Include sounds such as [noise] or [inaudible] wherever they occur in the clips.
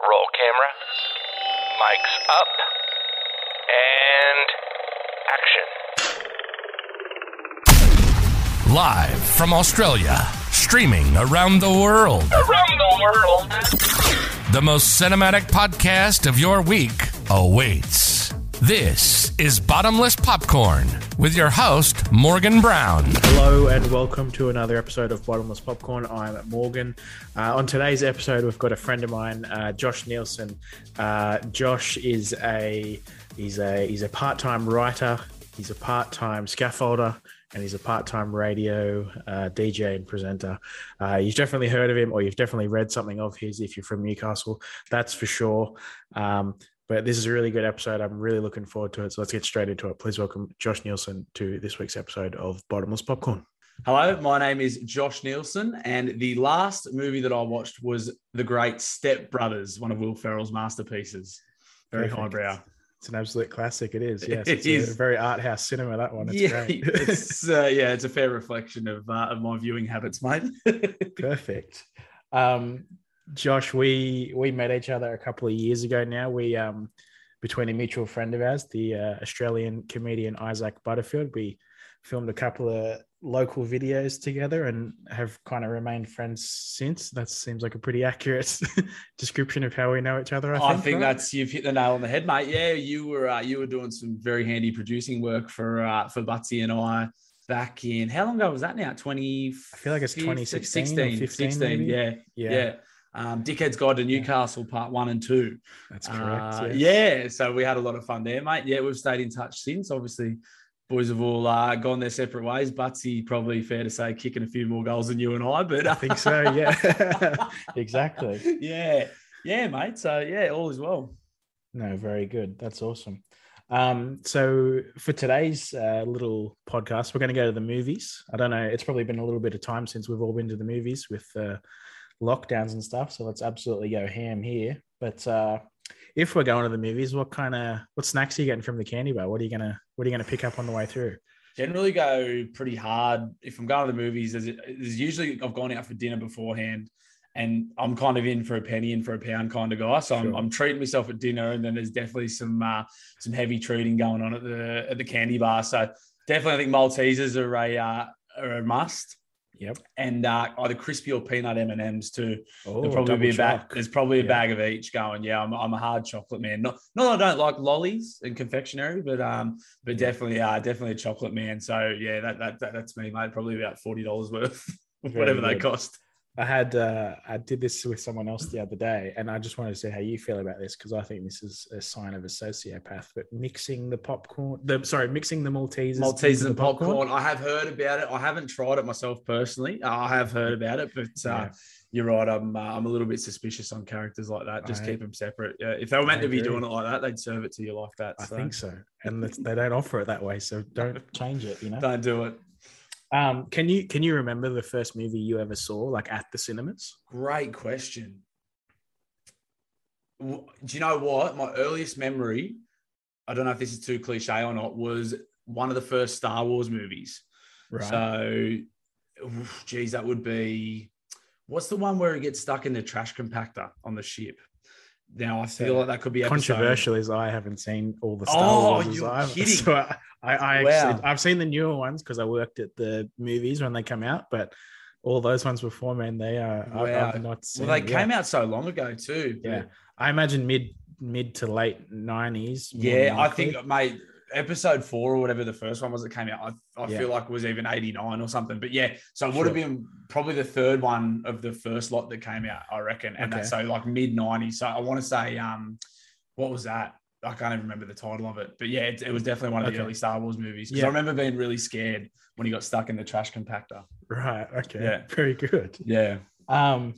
Roll camera. Mics up. And action. Live from Australia, streaming around the world. Around the world. The most cinematic podcast of your week awaits. This is Bottomless Popcorn with your host, Morgan Brown. Hello and welcome to another episode of Bottomless Popcorn. I'm Morgan. Uh, on today's episode, we've got a friend of mine, uh, Josh Nielsen. Uh, Josh is a he's a he's a part-time writer. He's a part-time scaffolder. And he's a part-time radio uh, DJ and presenter. Uh, you've definitely heard of him, or you've definitely read something of his if you're from Newcastle. That's for sure. Um, but this is a really good episode. I'm really looking forward to it. So let's get straight into it. Please welcome Josh Nielsen to this week's episode of Bottomless Popcorn. Hello, my name is Josh Nielsen, and the last movie that I watched was The Great Step Brothers, one of Will Ferrell's masterpieces. Very Perfect. highbrow. It's an absolute classic. It is. Yes, It it's a very art house cinema. That one. It's yeah, great. it's [laughs] uh, yeah, it's a fair reflection of uh, of my viewing habits, mate. [laughs] Perfect. Um, Josh, we we met each other a couple of years ago now. We um, between a mutual friend of ours, the uh, Australian comedian Isaac Butterfield, we filmed a couple of local videos together and have kind of remained friends since. That seems like a pretty accurate [laughs] description of how we know each other. I I think, think, right? that's you've hit the nail on the head, mate. Yeah, you were uh, you were doing some very handy producing work for uh, for Butsy and I back in how long ago was that now? Twenty. I feel like it's 2016 or 16, 15 16, maybe? yeah, yeah, yeah. Um, Dickhead's Guide to Newcastle, part one and two. that's correct. Uh, yes. Yeah, so we had a lot of fun there, mate. Yeah, we've stayed in touch since. Obviously, boys have all uh, gone their separate ways. Butsy, probably fair to say, kicking a few more goals than you and I, but I think so. Yeah, [laughs] exactly. yeah, yeah, mate. So yeah, all is well. No, very good. That's awesome. Um, so for today's uh, little podcast, we're going to go to the movies. I don't know; it's probably been a little bit of time since we've all been to the movies with uh, lockdowns and stuff. So let's absolutely go ham here. But uh, if we're going to the movies, what kind of what snacks are you getting from the candy bar? What are you gonna What are you gonna pick up on the way through? Generally, go pretty hard. If I'm going to the movies, there's, there's usually I've gone out for dinner beforehand, and I'm kind of in for a penny in for a pound kind of guy. So I'm, Sure. I'm treating myself at dinner, and then there's definitely some uh, some heavy treating going on at the at the candy bar. So definitely, I think Maltesers are a uh, are a must, Yep. and uh, either crispy or peanut M and M's too. Oh, There'll probably be a bag. There's probably a Yeah. bag of each going. Yeah, I'm, I'm a hard chocolate man. Not not I don't like lollies and confectionery, but um, but Yeah. definitely uh, definitely a chocolate man. So yeah, that, that, that that's me, mate. Probably about forty dollars worth, [laughs] whatever they cost. I had uh, I did this with someone else the other day, and I just wanted to see how you feel about this because I think this is a sign of a sociopath. But mixing the popcorn, the sorry, mixing the Maltesers, Maltesers and the popcorn. I have heard about it. I haven't tried it myself personally. I have heard about it, but uh, Yeah. you're right. I'm uh, I'm a little bit suspicious on characters like that. Just I- keep them separate. Yeah, if they were meant to be doing it like that, they'd serve it to you like that. I think so, and they don't offer it that way, so don't [laughs] change it. You know. Don't do it. Um, can you can you remember the first movie you ever saw, like at the cinemas? Great question. Do you know what? My earliest memory, I don't know if this is too cliche or not, was one of the first Star Wars movies. Right. So, geez, that would be what's the one where he gets stuck in the trash compactor on the ship? Now I feel So, like that could be episode- Controversial is I haven't seen all the Star Oh, Wars. you're I've, [laughs] kidding. So I, I, I Wow. actually I've seen the newer ones because I worked at the movies when they come out, but all those ones before, man, they are I, Wow. I've not seen. Well, they yet. came out so long ago too. Yeah, I imagine mid mid to late nineties. Yeah, I think, mate, episode four or whatever the first one was that came out, I, I Yeah. feel like it was even 89 or something. But yeah, so it would have Sure. been probably the third one of the first lot that came out, I reckon. And that's so like mid 90s. So I want to say, um, what was that? I can't even remember the title of it. But yeah, it, it was definitely one of the early Star Wars movies. Because Yeah. I remember being really scared when he got stuck in the trash compactor. right. Okay. Yeah. Very good. Yeah. Um,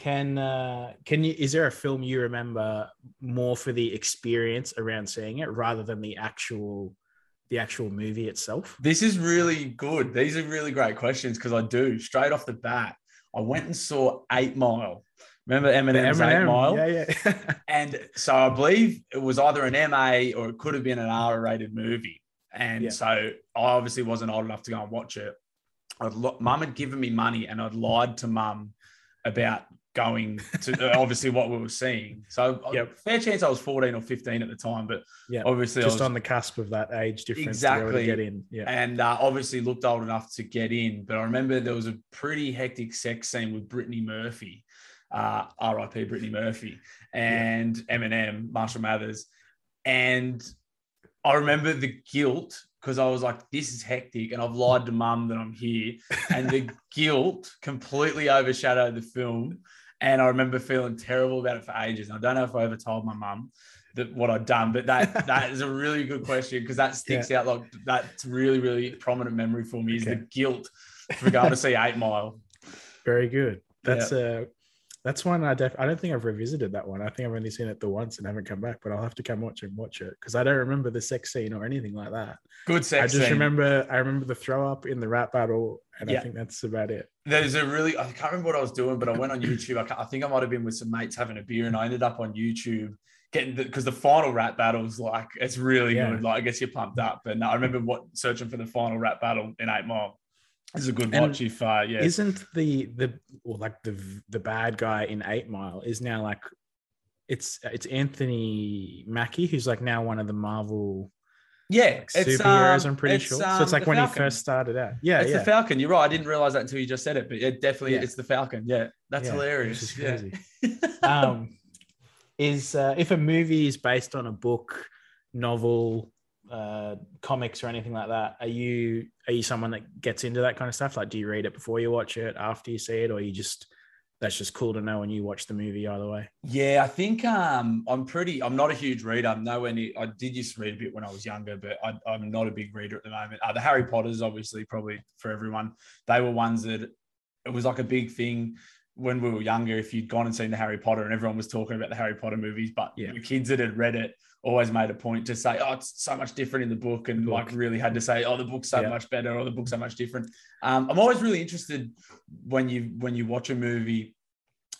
can uh, can you? Is there a film you remember more for the experience around seeing it rather than the actual the actual movie itself? This is really good. These are really great questions because I do straight off the bat. I went and saw Eight Mile. Remember Eminem's Eight M&M, Mile? Yeah, yeah. [laughs] And so I believe it was either an MA or it could have been an R rated movie. And Yeah. so I obviously wasn't old enough to go and watch it. I'd lo- mum had given me money and I'd lied to mum about going to uh, obviously what we were seeing. So Yep. fair chance I was 14 or 15 at the time, but Yeah, obviously I just was- on the cusp of that age difference to be able Exactly. get in. Yeah, and uh, obviously looked old enough to get in. But I remember there was a pretty hectic sex scene with Brittany Murphy, uh, R.I.P. Brittany Murphy, and Eminem, Marshall Mathers, and I remember the guilt because I was like, "This is hectic," and I've lied to mum that I'm here, and the [laughs] guilt completely overshadowed the film. And I remember feeling terrible about it for ages. And I don't know if I ever told my mum that what I'd done, but that [laughs] that is a really good question because that sticks out like that's really really prominent memory for me is Okay. the guilt for going to see Eight Mile. very good. That's uh that's one I def I don't think I've revisited that one. I think I've only seen it the once and haven't come back, but I'll have to come watch and watch it because I don't remember the sex scene or anything like that. Good sex scene. I just scene. remember I remember the throw up in the rap battle, and I think that's about it. There's a really I can't remember what I was doing, but I went on YouTube. I, I think I might have been with some mates having a beer, and I ended up on YouTube getting because the, final rap battle is like it's really Yeah. good. Like I guess you're pumped up. And I remember what searching for the final rap battle in Eight Mile. It's a good And watch if uh, yeah. Isn't the the or like the the bad guy in Eight Mile is now like it's it's Anthony Mackie who's like now one of the Marvel yeah, like, it's, superheroes. um, I'm pretty sure. so um, it's like when he first started out. Yeah, it's yeah. the Falcon. You're right. I didn't realize that until you just said it, but it definitely Yeah. it's the Falcon. Yeah, that's Yeah, hilarious. is crazy. [laughs] um, is uh, if a movie is based on a book, novel, uh, comics, or anything like that, are you are you someone that gets into that kind of stuff? Like, do you read it before you watch it, after you see it, or you just that's just cool to know when you watch the movie either way? Yeah, I think um, I'm pretty. I'm not a huge reader. I'm nowhere near. I did used to read a bit when I was younger, but I, I'm not a big reader at the moment. Uh, the Harry Potters, obviously, probably for everyone. They were ones that it was like a big thing when we were younger. If you'd gone and seen the Harry Potter, and everyone was talking about the Harry Potter movies, but Yeah. the kids that had read it always made a point to say, "Oh, it's so much different in the book," and Book. like really had to say, "Oh, the book's so Yeah. much better," or "The book's so much different." Um, I'm always really interested when you when you watch a movie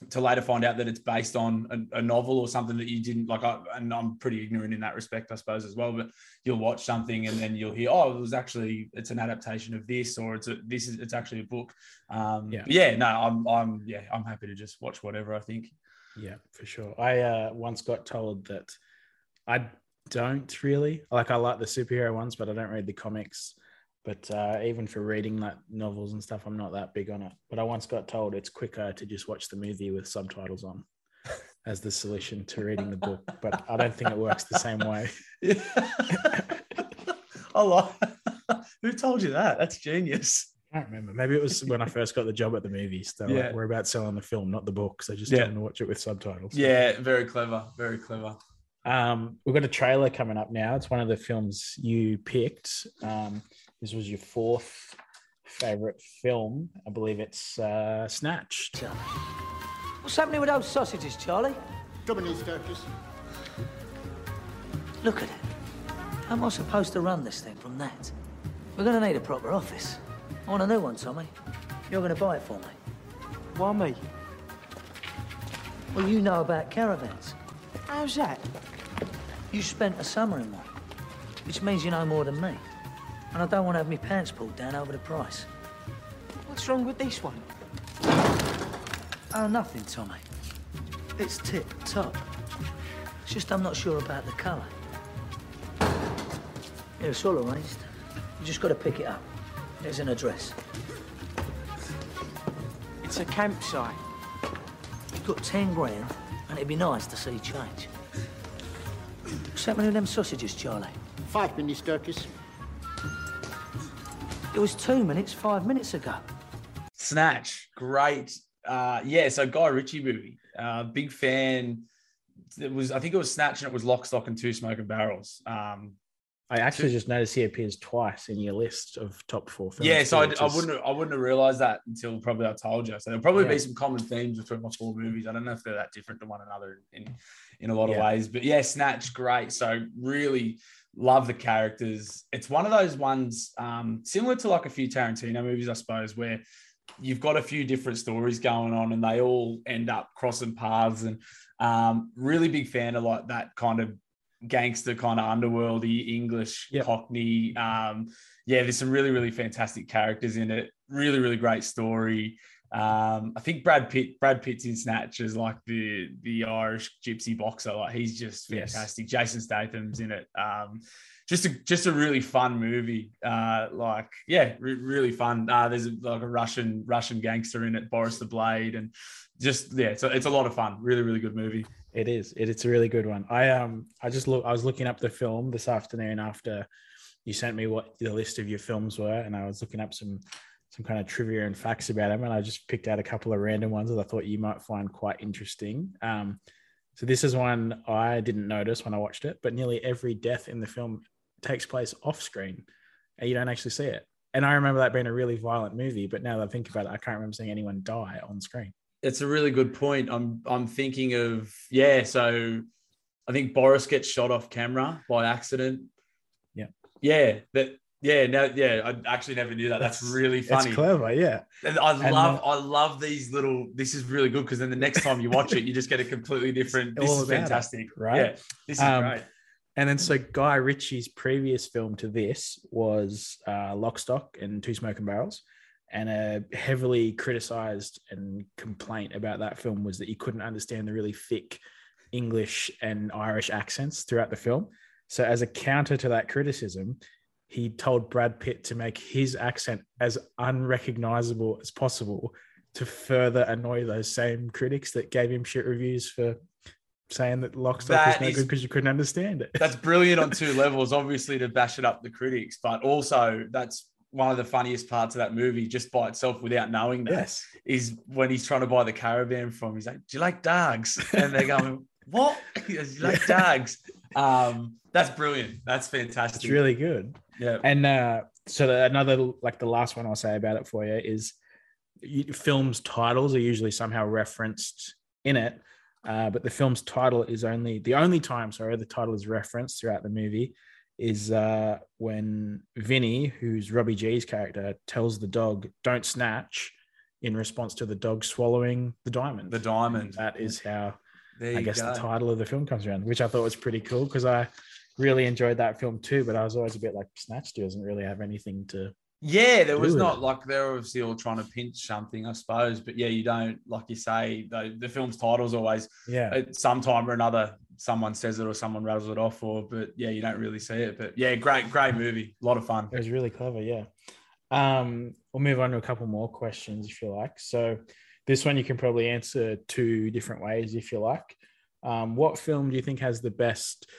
to later find out that it's based on a, a novel or something that you didn't like. I, and I'm pretty ignorant in that respect, I suppose, as well. But you'll watch something and then you'll hear, oh, it was actually it's an adaptation of this, or it's a, this is it's actually a book. Um, Yeah. yeah, yeah, no, I'm I'm yeah, I'm happy to just watch whatever I think. Yeah, for sure. I uh, once got told that I don't really like. I like the superhero ones, but I don't read the comics. But uh, even for reading like novels and stuff, I'm not that big on it. But I once got told it's quicker to just watch the movie with subtitles on [laughs] as the solution to reading the book. But I don't think it works the same way. [laughs] I like. [laughs] Who told you that? That's genius. I can't remember. Maybe it was when I first got the job at the movies. Were Yeah. like, we're about selling the film, not the book. So just Yeah. tell them to watch it with subtitles. Yeah, very clever. Very clever. Um, we've got a trailer coming up now. It's one of the films you picked. Um, this was your fourth favorite film. I believe it's uh, Snatched. What's happening with those sausages, Charlie? Domino's turkeys. Look at it. How am I supposed to run this thing from that? We're gonna need a proper office. I want a new one, Tommy. You're gonna buy it for me. Why me? Well, you know about caravans. How's that? You spent a summer in one, which means you know more than me. And I don't want to have my pants pulled down over the price. What's wrong with this one? Oh, nothing, Tommy. It's tip top. It's just I'm not sure about the colour. Yeah, it's all arranged. You just got to pick it up. There's an address. It's a campsite. You've got 10 grand, and it'd be nice to see change. What's happening with them sausages, Charlie? Five minutes, turkeys. It was two minutes, five minutes ago. Snatch, great. Uh, yeah, so Guy Ritchie movie. Uh, big fan. It was, I think it was Snatch, and it was Lock, Stock, and Two Smoking Barrels. Um, I actually just noticed he appears twice in your list of top four films. yeah, so I, which I wouldn't, have, I wouldn't have realized that until probably I told you. So there'll probably Yeah. be some common themes between my four movies. I don't know if they're that different to one another in, in a lot of ways, but yeah, Snatch, great. So really love the characters. It's one of those ones um, similar to like a few Tarantino movies, I suppose, where you've got a few different stories going on and they all end up crossing paths and um, really big fan of like that kind of gangster kind of underworldy English Yep. Cockney. Um, yeah, there's some really, really fantastic characters in it. Really, really great story. Um, I think Brad Pitt, Brad Pitt's in Snatch as like the the Irish gypsy boxer. Like he's just Yes. fantastic. Jason Statham's in it. Um, just a just a really fun movie. Uh, like yeah, re- really fun. Uh, there's like a Russian Russian gangster in it, Boris the Blade, and just yeah, it's a, it's a lot of fun. Really, really good movie. It is. It, it's a really good one. I um I just look. I was looking up the film this afternoon after you sent me what the list of your films were, and I was looking up some some kind of trivia and facts about them, and I just picked out a couple of random ones that I thought you might find quite interesting. Um, so this is one I didn't notice when I watched it, but nearly every death in the film takes place off screen, and you don't actually see it. And I remember that being a really violent movie, but now that I think about it, I can't remember seeing anyone die on screen. It's a really good point. I'm I'm thinking of yeah. So I think Boris gets shot off camera by accident. Yeah. Yeah. That. Yeah. No. Yeah. I actually never knew that. That's, really funny. It's clever, yeah. And I And, love, I love these little. This is really good because then the next time you watch it, you just get a completely different. [laughs] This is about it, fantastic, right? Yeah, this is Um, great. And then so Guy Ritchie's previous film to this was uh, Lock, Stock, and Two Smoking Barrels. And a heavily criticized and complaint about that film was that you couldn't understand the really thick English and Irish accents throughout the film. So as a counter to that criticism, he told Brad Pitt to make his accent as unrecognizable as possible to further annoy those same critics that gave him shit reviews for saying that Lock, Stock That was no is- good because you couldn't understand it. That's [laughs] brilliant on two levels. Obviously, to bash it up the critics, but also that's one of the funniest parts of that movie, just by itself, without knowing that, Yes. is when he's trying to buy the caravan from. He's like, "Do you like dogs?" And they're going, "What? [laughs] Goes, you like dogs?" Um, that's brilliant. That's fantastic. It's really good. yeah. And uh, so the, another, like the last one I'll say about it for you is you, films' titles are usually somehow referenced in it. Uh, but the film's title is only the only time, sorry, the title is referenced throughout the movie is uh, when Vinny, who's Robbie Gee's character, tells the dog, don't snatch in response to the dog swallowing the diamond. The diamond. And that is how There I guess go. the title of the film comes around, which I thought was pretty cool because I really enjoyed that film too. But I was always a bit like Snatch doesn't really have anything to. Yeah, there was not it. like they're obviously all trying to pinch something, I suppose. But yeah, you don't like you say the, the film's title's always Yeah, at some time or another someone says it or someone rattles it off or but yeah you don't really see it but yeah great great movie a lot of fun it was really clever. Yeah. Um, we'll move on to a couple more questions if you like. So this one you can probably answer two different ways if you like. Um, what film do you think has the best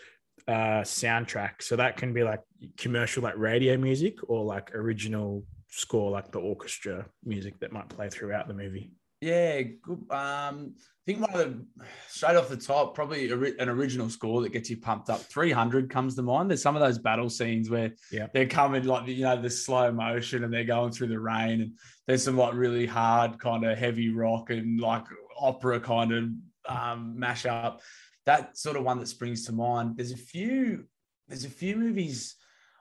uh, soundtrack? So that can be like commercial, like radio music, or like original score, like the orchestra music that might play throughout the movie. Yeah good um i think one of the straight off the top probably an original score that gets you pumped up. 300 comes to mind. There's some of those battle scenes where Yeah. they're coming like you know the slow motion and they're going through the rain and there's some like really hard kind of heavy rock and like opera kind of um mash up. That sort of one that springs to mind. There's a few there's a few movies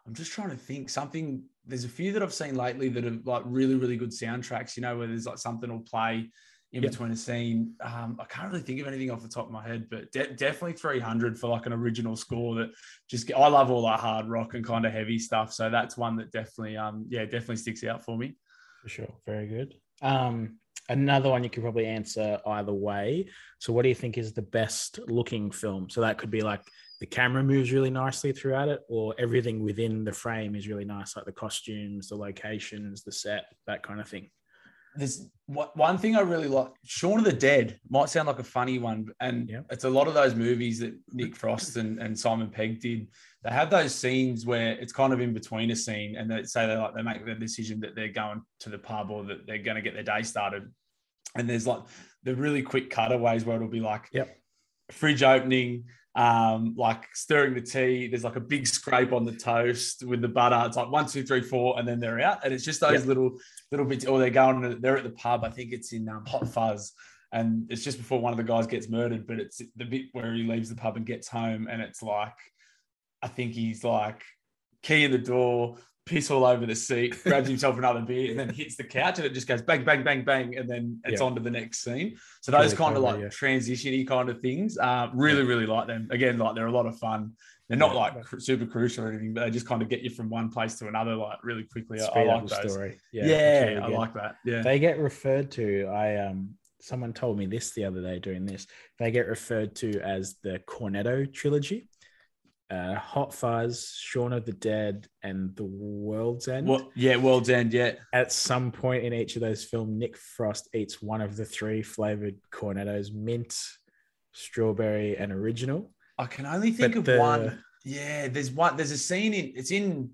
i'm just trying to think something there's a few that i've seen lately that are like really really good soundtracks you know where there's like something will play in Yep. between a scene um i can't really think of anything off the top of my head but de- definitely 300 for like an original score that just get, i love all that hard rock and kind of heavy stuff so that's one that definitely um yeah definitely sticks out for me For sure. Very good. Um, another one you could probably answer either way. So, what do you think is the best looking film? So, that could be like the camera moves really nicely throughout it, or everything within the frame is really nice, like the costumes, the locations, the set, that kind of thing. there's one thing I really like. Shaun of the Dead might sound like a funny one, and Yeah. it's a lot of those movies that Nick Frost and, and Simon Pegg did. They have those scenes where it's kind of in between a scene, and they say they like they make the decision that they're going to the pub or that they're going to get their day started, and there's like the really quick cutaways where it'll be like, Yep. fridge opening, um, like stirring the tea. There's like a big scrape on the toast with the butter. It's like one, two, three, four, and then they're out. And it's just those Yep. little little bits. Or they're going. To, they're at the pub. I think it's in um, Hot Fuzz, and it's just before one of the guys gets murdered. But it's the bit where he leaves the pub and gets home, and it's like, I think he's like key in the door. Piss all over the seat, grabs [laughs] himself another beer, and then hits the couch, and it just goes bang, bang, bang, bang, and then it's Yeah. on to the next scene. So those Really kind of like yeah. transition-y kind of things, uh, really, really like them. Again, like they're a lot of fun. They're not Yeah. like super crucial or anything, but they just kind of get you from one place to another like really quickly. I- I like those. story. Yeah, I like that. Yeah. They get referred to. I um, someone told me this the other day doing this. They get referred to as the Cornetto trilogy. Uh, Hot Fuzz, Shaun of the Dead, and The World's End. well, yeah, World's End. Yeah, At some point in each of those films, Nick Frost eats one of the three flavored cornettos: mint, strawberry, and original. I can only think But of the- one. Yeah, there's one. There's a scene in. It's in.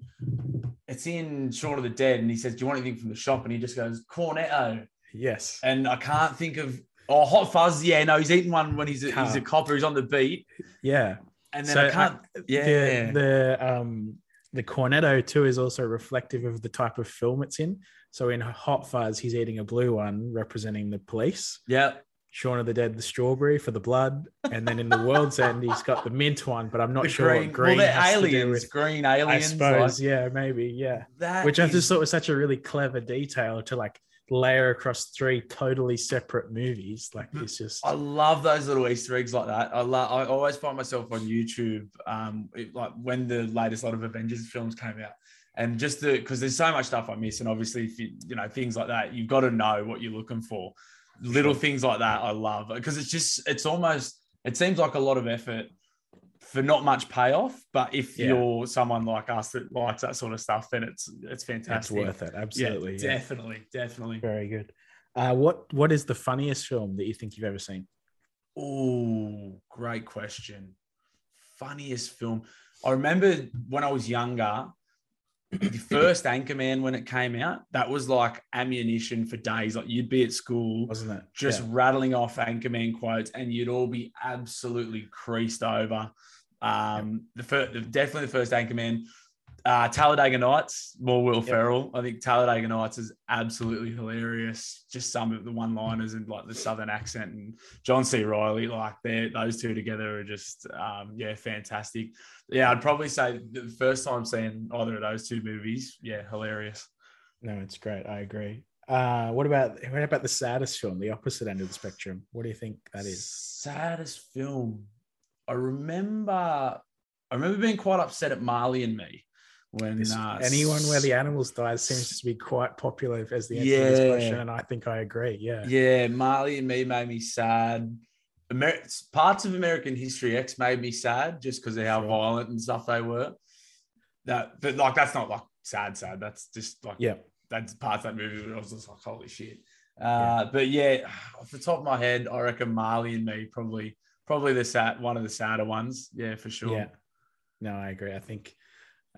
It's in Shaun of the Dead, and he says, "Do you want anything from the shop?" And he just goes, "Cornetto," Yes. and I can't think of. Oh, Hot Fuzz. Yeah, no, he's eating one when he's a, he's a copper. He's on the beat, Yeah. And then So I can't. yeah, the the um the cornetto too is also reflective of the type of film it's in. So in Hot Fuzz, he's eating a blue one representing the police. yeah. Shaun of the Dead, the strawberry for the blood, and then in the World's End, he's got the mint one, but I'm not The sure green. what green well, they're has to do aliens. with. green I suppose, like, yeah, maybe, yeah. that Which I just thought was such a really clever detail to like layer across three totally separate movies. Like Mm. it's just I love those little Easter eggs like that. I love. I always find myself on YouTube, um, it- like when the latest lot of Avengers films came out, and just the because there's so much stuff I miss, and obviously, if you, you know things like that, you've got to know what you're looking for. Little things like that, I love because it's just it's almost it seems like a lot of effort for not much payoff. But if Yeah. you're someone like us that likes that sort of stuff, then it's it's fantastic. it's worth it. Absolutely. Yeah, yeah. definitely, definitely. Very good. Uh, what what is the funniest film that you think you've ever seen? Oh, great question. Funniest film. I remember when I was younger, the [clears throat] first Anchorman when it came out, that was like ammunition for days. Like you'd be at school Wasn't it? just Yeah. rattling off Anchorman quotes, and you'd all be absolutely creased over. Um, the first, definitely the first Anchorman. Uh, Talladega Nights, more Will Yep. Ferrell. I think Talladega Nights is absolutely hilarious. Just some of the one-liners and like the southern accent and John C. Reilly, like they those two together are just um, yeah, fantastic. Yeah, I'd probably say the first time seeing either of those two movies, yeah, hilarious. No, it's great. I agree. Uh, what about what about the saddest film, the opposite end of the spectrum? What do you think that is? Saddest film. I remember I remember being quite upset at Marley and me when This- uh, anyone where the animals die seems to be quite popular as the answer to this question, and I think I agree. Yeah, Yeah, Marley and me made me sad. Amer- parts of American History X made me sad just because of how Sure. violent and stuff they were. That, but like, that's not like sad, sad. That's just like, yeah. that's parts of that movie where I was just like, holy shit. Uh, But yeah, off the top of my head, I reckon Marley and me probably, probably the sad, one of the sadder ones. Yeah, for sure. Yeah. No, I agree. I think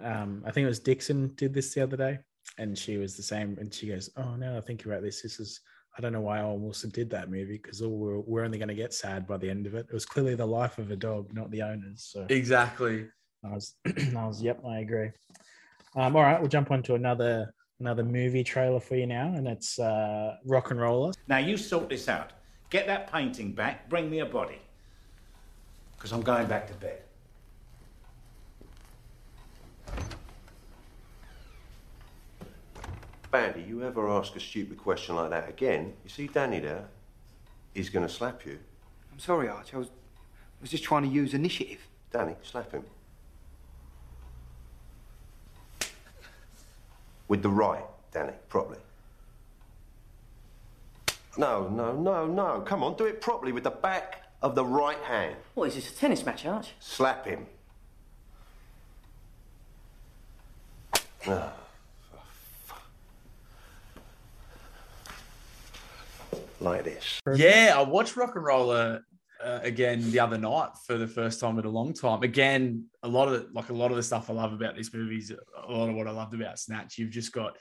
um I think it was Dixon did this the other day and she was the same and she goes, Oh no, I think about this. This is I don't know why Owen Wilson did that movie because all we're, we're only going to get sad by the end of it. It was clearly the life of a dog, not the owners. So Exactly. I was, [clears throat] I was, yep, I agree. Um, all right, we'll jump on to another another movie trailer for you now, and it's uh, RocknRolla. Now you sort this out. Get that painting back, bring me a body. Because I'm going back to bed. Bandy, you ever ask a stupid question like that again, you see Danny there? He's going to slap you. I'm sorry, Arch. I was, I was just trying to use initiative. Danny, slap him. With the right, Danny, properly. No, no, no, no. Come on, do it properly with the back of the right hand. What is this, a tennis match, Arch? Slap him. Ah, like this. Yeah, I watched RocknRolla uh, again the other night for the first time in a long time. Again, a lot of the, like a lot of the stuff I love about this movie is a lot of what I loved about Snatch, you've just got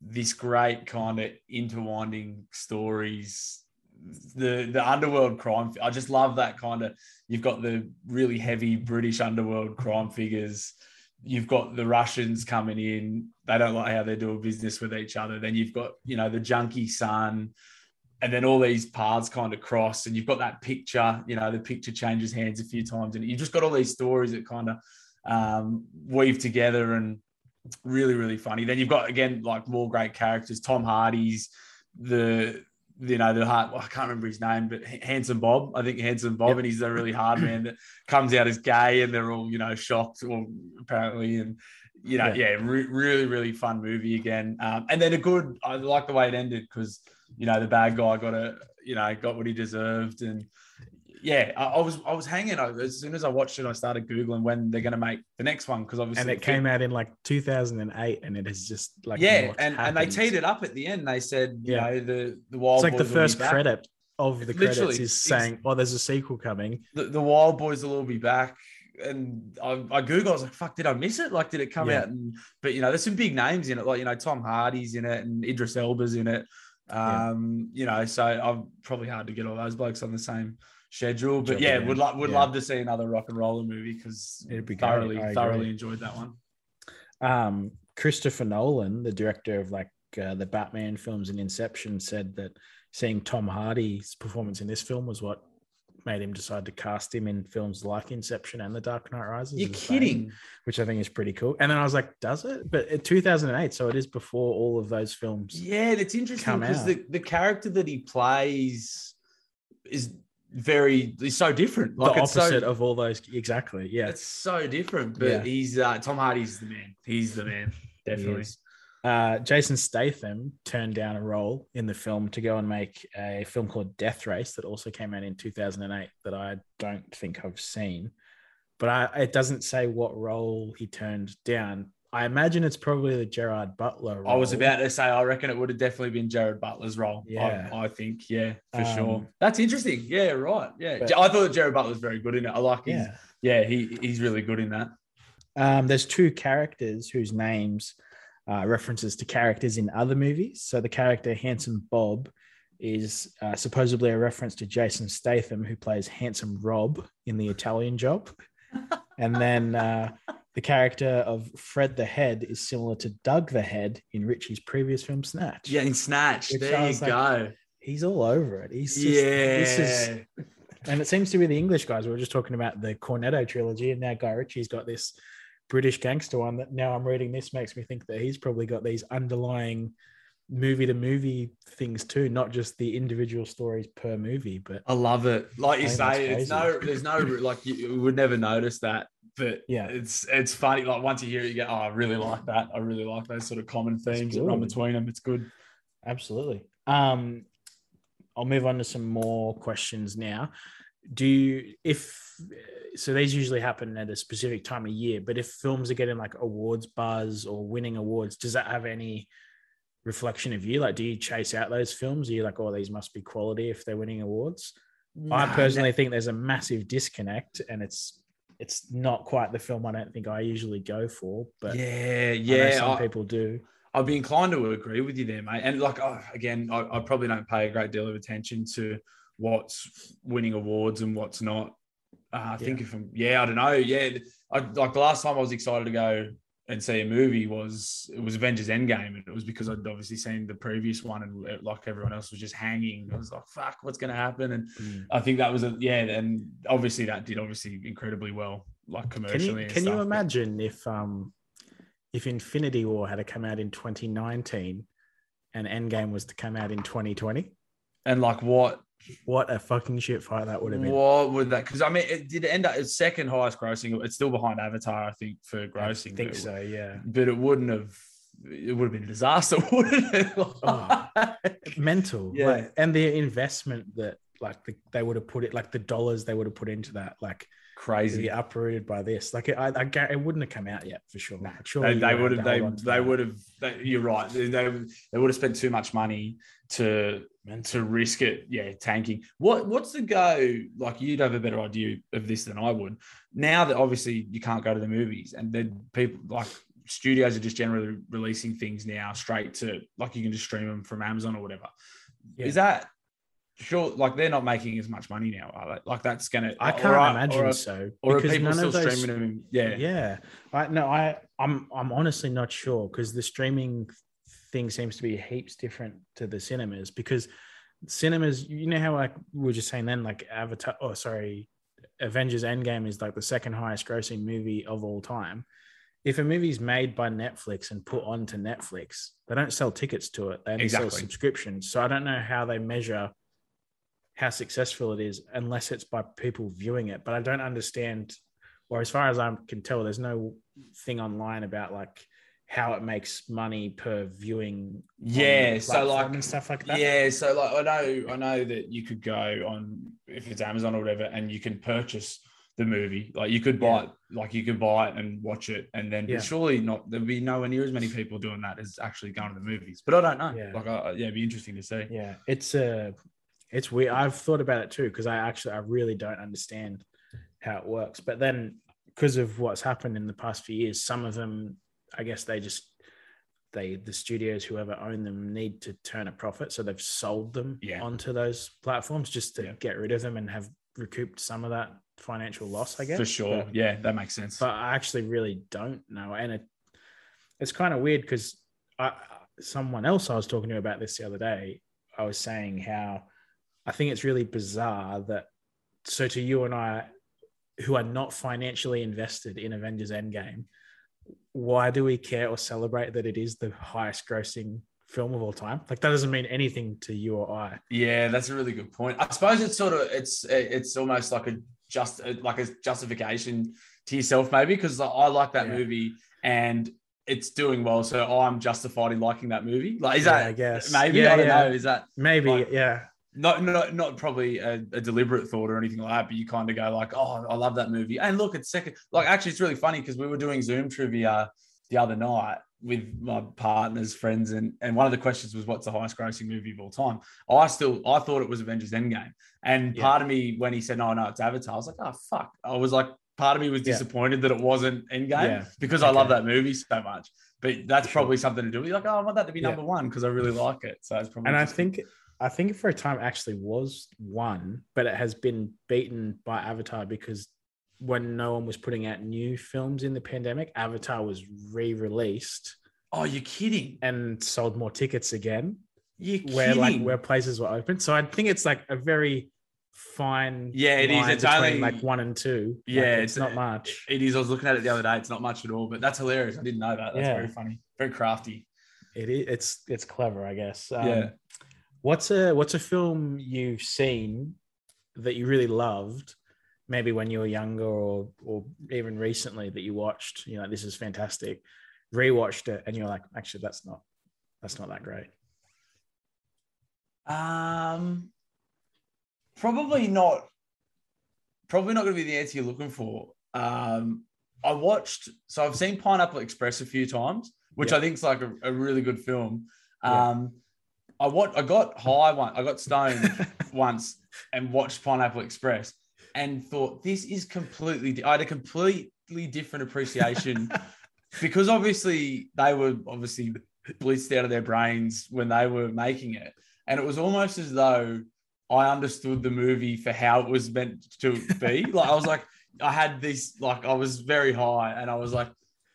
this great kind of interwinding stories. The the underworld crime. I just love that kind of. You've got the really heavy British underworld crime figures. You've got the Russians coming in. They don't like how they're doing business with each other. Then you've got you know the junkie son and then all these paths kind of cross and you've got that picture you know the picture changes hands a few times and you've just got all these stories that kind of um, weave together and really really funny. Then you've got again like more great characters. Tom Hardy's the you know the hard. Well, I can't remember his name, but Handsome Bob. I think Handsome Bob, Yep. and he's a really hard man that comes out as gay, and they're all you know shocked, or apparently, and you know, yeah, re- really really fun movie again. Um, and then a good. I like the way it ended because you know the bad guy got a you know got what he deserved, and yeah, I, I was I was hanging. I, as soon as I watched it, I started googling when they're going to make the next one because obviously and it came out in like 2008, and it has just like yeah, and, and they teed it up at the end. They said, you Yeah. know, the the wild It's like the first credit of the credits is saying, "Oh, there's a sequel coming." The, the wild boys will all be back. And I, I Googled, I was like, fuck, did I miss it? Like, did it come Yeah. out? And but you know, there's some big names in it, like you know, Tom Hardy's in it and Idris Elba's in it. Yeah. Um, you know, so I'm probably hard to get all those blokes on the same schedule. But Job yeah, would love would Yeah. love to see another RocknRolla movie because It'd be thoroughly thoroughly enjoyed that one. um, Christopher Nolan, the director of like uh, the Batman films and Inception, said that seeing Tom Hardy's performance in this film was what made him decide to cast him in films like Inception and The Dark Knight Rises. You're kidding. which I think is pretty cool. And then I was like, does it? But in 2008, so it is before all of those films. Yeah, it's interesting because the, the character that he plays is very is so different. Like the it's so, opposite of all those. Exactly. Yeah. it's so different. But Yeah. he's uh, Tom Hardy's the man. He's the man. [laughs] Definitely. Uh, Jason Statham turned down a role in the film to go and make a film called Death Race that also came out in 2008 that I don't think I've seen. But I, it doesn't say what role he turned down. I imagine it's probably the Gerard Butler role. I was about to say, I reckon it would have definitely been Jared Butler's role. Yeah. I, I think, yeah, for Um, sure. That's interesting. Yeah, right. Yeah, but- I thought Jared Butler was very good in it. I like his. Yeah. Yeah, he he's really good in that. Um, there's two characters whose names uh, references to characters in other movies. So the character Handsome Bob is uh, supposedly a reference to Jason Statham, who plays Handsome Rob in The Italian Job. [laughs] and then uh, the character of Fred the Head is similar to Doug the Head in Ritchie's previous film Snatch. Yeah, in Snatch. Which there you like, go. He's all over it. He's just, yeah. this is and it seems to be the English guys. We were just talking about the Cornetto trilogy, and now Guy Ritchie's got this British gangster one that now I'm reading this makes me think that he's probably got these underlying movie to movie things too, not just the individual stories per movie, but I love it. Like you I think that's say, it's no, there's no like you, you would never notice that, but Yeah. it's it's funny. Like once you hear it, you go, "Oh, I really like that. I really like those sort of common themes that run between them. It's good." absolutely. Um, I'll move on to some more questions now. Do you, if so, these usually happen at a specific time of year, but if films are getting like awards buzz or winning awards, does that have any reflection of you? Like, do you chase out those films? Are you like, oh, these must be quality if they're winning awards? I Nah, personally think there's a massive disconnect, and it's it's not quite the film I don't think I usually go for, but yeah, I know yeah. some I, people do. I'd be inclined to agree with you there, mate. And like, oh, again, I, I probably don't pay a great deal of attention to what's winning awards and what's not. Uh, I think if I'm, yeah, I don't know. Yeah, I, like the last time I was excited to go and see a movie was it was Avengers Endgame, and it was because I'd obviously seen the previous one, and like everyone else was just hanging. I was like, "Fuck, what's going to happen?" And Mm. I think that was a yeah, and obviously that did obviously incredibly well, like Can commercially. you can you stuff, but- imagine if um if Infinity War had to come out in 2019 and Endgame was to come out in 2020? and like what What a fucking shit fight that would have been. What would that? Because I mean, it did end up it's second highest grossing. It's still behind Avatar, I think, for grossing. I think so, yeah. But it wouldn't have. It would have been a disaster, [laughs] wouldn't it? [laughs] Oh. Mental, Yeah. like, and the investment that like the, they would have put it, like the dollars they would have put into that, like Crazy. uprooted by this. Like it, I, I, it wouldn't have come out yet for sure. They, Surely they you would have. They hold on to they would have. They, you're right. They, they they would have spent too much money to and to risk it. Yeah, tanking. What what's the go? Like you'd have a better idea of this than I would. Now that obviously you can't go to the movies, and then people like studios are just generally releasing things now straight to like you can just stream them from Amazon or whatever. Yeah. Is that sure? Like they're not making as much money now, are they? Like that's gonna. I can't are- imagine are- so. Or are because people still those- streaming them? Yeah. Yeah. I no, I I'm I'm honestly not sure because the streaming thing seems to be heaps different to the cinemas because cinemas, you know how like we were just saying then, like Avatar oh sorry, Avengers Endgame is like the second highest grossing movie of all time. if a movie's made by Netflix and put onto Netflix, they don't sell tickets to it. They only sell subscriptions. So I don't know how they measure how successful it is unless it's by people viewing it. But I don't understand, or as far as I can tell, there's no thing online about like how it makes money per viewing. Yeah, so like and stuff like that. Yeah, so like I know I know that you could go on if it's Amazon or whatever, and you can purchase the movie. Like you could buy it, like you could buy it and watch it, and then Yeah. surely not there'd be nowhere near as many people doing that as actually going to the movies. But I don't know. Yeah. Like I, yeah, it'd be interesting to see. yeah it's uh it's weird i've thought about it too because i actually i really don't understand how it works but then because of what's happened in the past few years some of them i guess they just they the studios whoever own them need to turn a profit so they've sold them Yeah. onto those platforms just to Yeah. get rid of them and have recouped some of that financial loss i guess For sure. But- yeah, that makes sense. but I actually really don't know. And it, it's kind of weird because I, someone else I was talking to about this the other day, I was saying how I think it's really bizarre that, so to you and I, who are not financially invested in Avengers Endgame, why do we care or celebrate that it is the highest grossing film of all time? Like, that doesn't mean anything to you or I. Yeah, that's a really good point. I suppose it's sort of it's it's almost like a just like a justification to yourself, maybe because I like that Yeah. movie and it's doing well, so I'm justified in liking that movie. Like, is Yeah, that I guess. maybe Yeah, I don't know? Is that Maybe, Like- yeah. Not not not probably a, a deliberate thought or anything like that, but you kind of go like, oh, I love that movie. And look, it's second. Like, actually, it's really funny because we were doing Zoom trivia the other night with my partners, friends, and and one of the questions was, what's the highest grossing movie of all time? I still I thought it was Avengers Endgame, and Yeah. part of me when he said, no, no, it's Avatar, I was like, oh fuck. I was like, part of me was Yeah. disappointed that it wasn't Endgame Yeah. because I love that movie so much. But that's probably something to do with like, oh, I want that to be Yeah. number one because I really like it. So it's probably and I think I think for a time it actually was one, but it has been beaten by Avatar because when no one was putting out new films in the pandemic, Avatar was re-released oh, you're kidding. and sold more tickets again, You're where like where places were open. So I think it's like a very fine Yeah, it is. It's between, only- like one and two. Like, Yeah, it's, it's- not much. It is. I was looking at it the other day. It's not much at all, but that's hilarious. I didn't know that. That's Yeah. very funny. Very crafty. It is. It's it's clever, I guess. Um, Yeah. What's a what's a film you've seen that you really loved, maybe when you were younger or or even recently that you watched? You know, this is fantastic. Rewatched it and you're like, actually, that's not that's not that great. Um, probably not. Probably not going to be the answer you're looking for. Um, I watched. So I've seen Pineapple Express a few times, which Yeah. I think is like a, a really good film. Yeah. I what I got high one. I got stoned [laughs] once and watched Pineapple Express and thought this is completely. I had a completely different appreciation [laughs] because obviously they were obviously blitzed out of their brains when they were making it, and it was almost as though I understood the movie for how it was meant to be. [laughs] like I was like, I had this like I was very high, and I was like.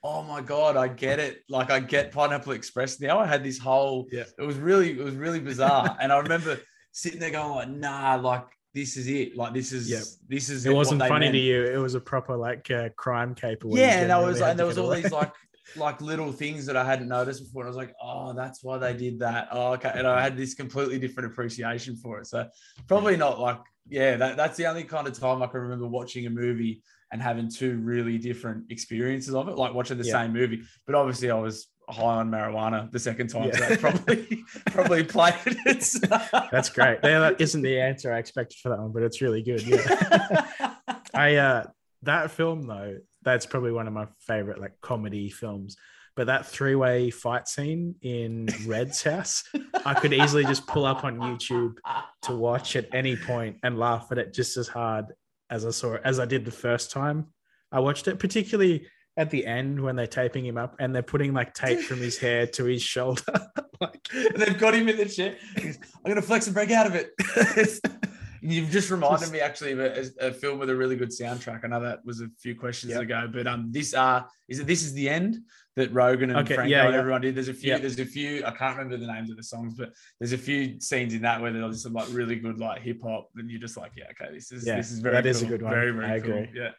Oh my god, I get it. Like I get Pineapple Express now. I had this whole Yeah. it was really it was really bizarre. and I remember sitting there going like, nah, like this is it. Like this is Yep. this is It wasn't funny meant. to you. It was a proper like uh, crime caper. Yeah, and I was had and there was all away. these like [laughs] like little things that I hadn't noticed before. And I was like, oh, that's why they did that. Oh, okay. And I had this completely different appreciation for it. So probably not like, yeah, that, that's the only kind of time I can remember watching a movie and having two really different experiences of it, like watching the Yeah. same movie. But obviously I was high on marijuana the second time. So Yeah. that probably [laughs] probably played it. [laughs] That's great. Yeah, that isn't the answer I expected for that one, but it's really good. Yeah. [laughs] I uh that film though, that's probably one of my favorite like comedy films. But that three-way fight scene in Red's house, I could easily just pull up on YouTube to watch at any point and laugh at it just as hard as I saw it as I did the first time I watched it, particularly at the end when they're taping him up and they're putting like tape from his hair to his shoulder. [laughs] like And they've got him in the chair. He's, I'm going to flex and break out of it. [laughs] You've just reminded Just- me actually of a, a film with a really good soundtrack. I know that was a few questions Yep. ago, but um, this uh, is it? This is the end that Rogan and Okay, Franco yeah, and yeah. everyone did. There's a few. Yep. There's a few. I can't remember the names of the songs, but there's a few scenes in that where there's some like really good like hip hop, and you're just like, yeah, okay, this is Yeah, this is very that is a good one. Very very I cool. agree. Yeah.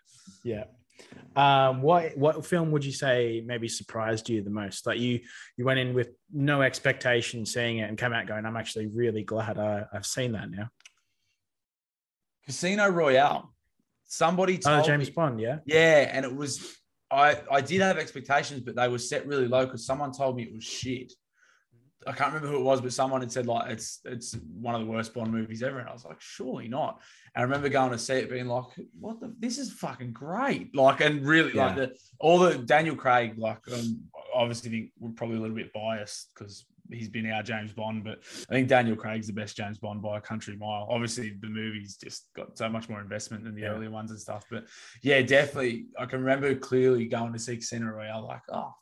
Yeah. Um, what what film would you say maybe surprised you the most? Like you you went in with no expectation, seeing it, and came out going, "I'm actually really glad I, I've seen that now." Casino Royale. Somebody Oh, told James me, Bond, yeah. yeah, and it was I I did have expectations, but they were set really low because someone told me it was shit. I can't remember who it was, but someone had said like it's it's one of the worst Bond movies ever, and I was like, surely not. And I remember going to see it, being like, what the this is fucking great, like, and really like the all the Daniel Craig, like, um, obviously think we're probably a little bit biased because he's been our James Bond, but I think Daniel Craig's the best James Bond by a country mile. Obviously, the movie's just got so much more investment than the Yeah. earlier ones and stuff, but yeah, definitely. I can remember clearly going to see Casino Royale, like, oh,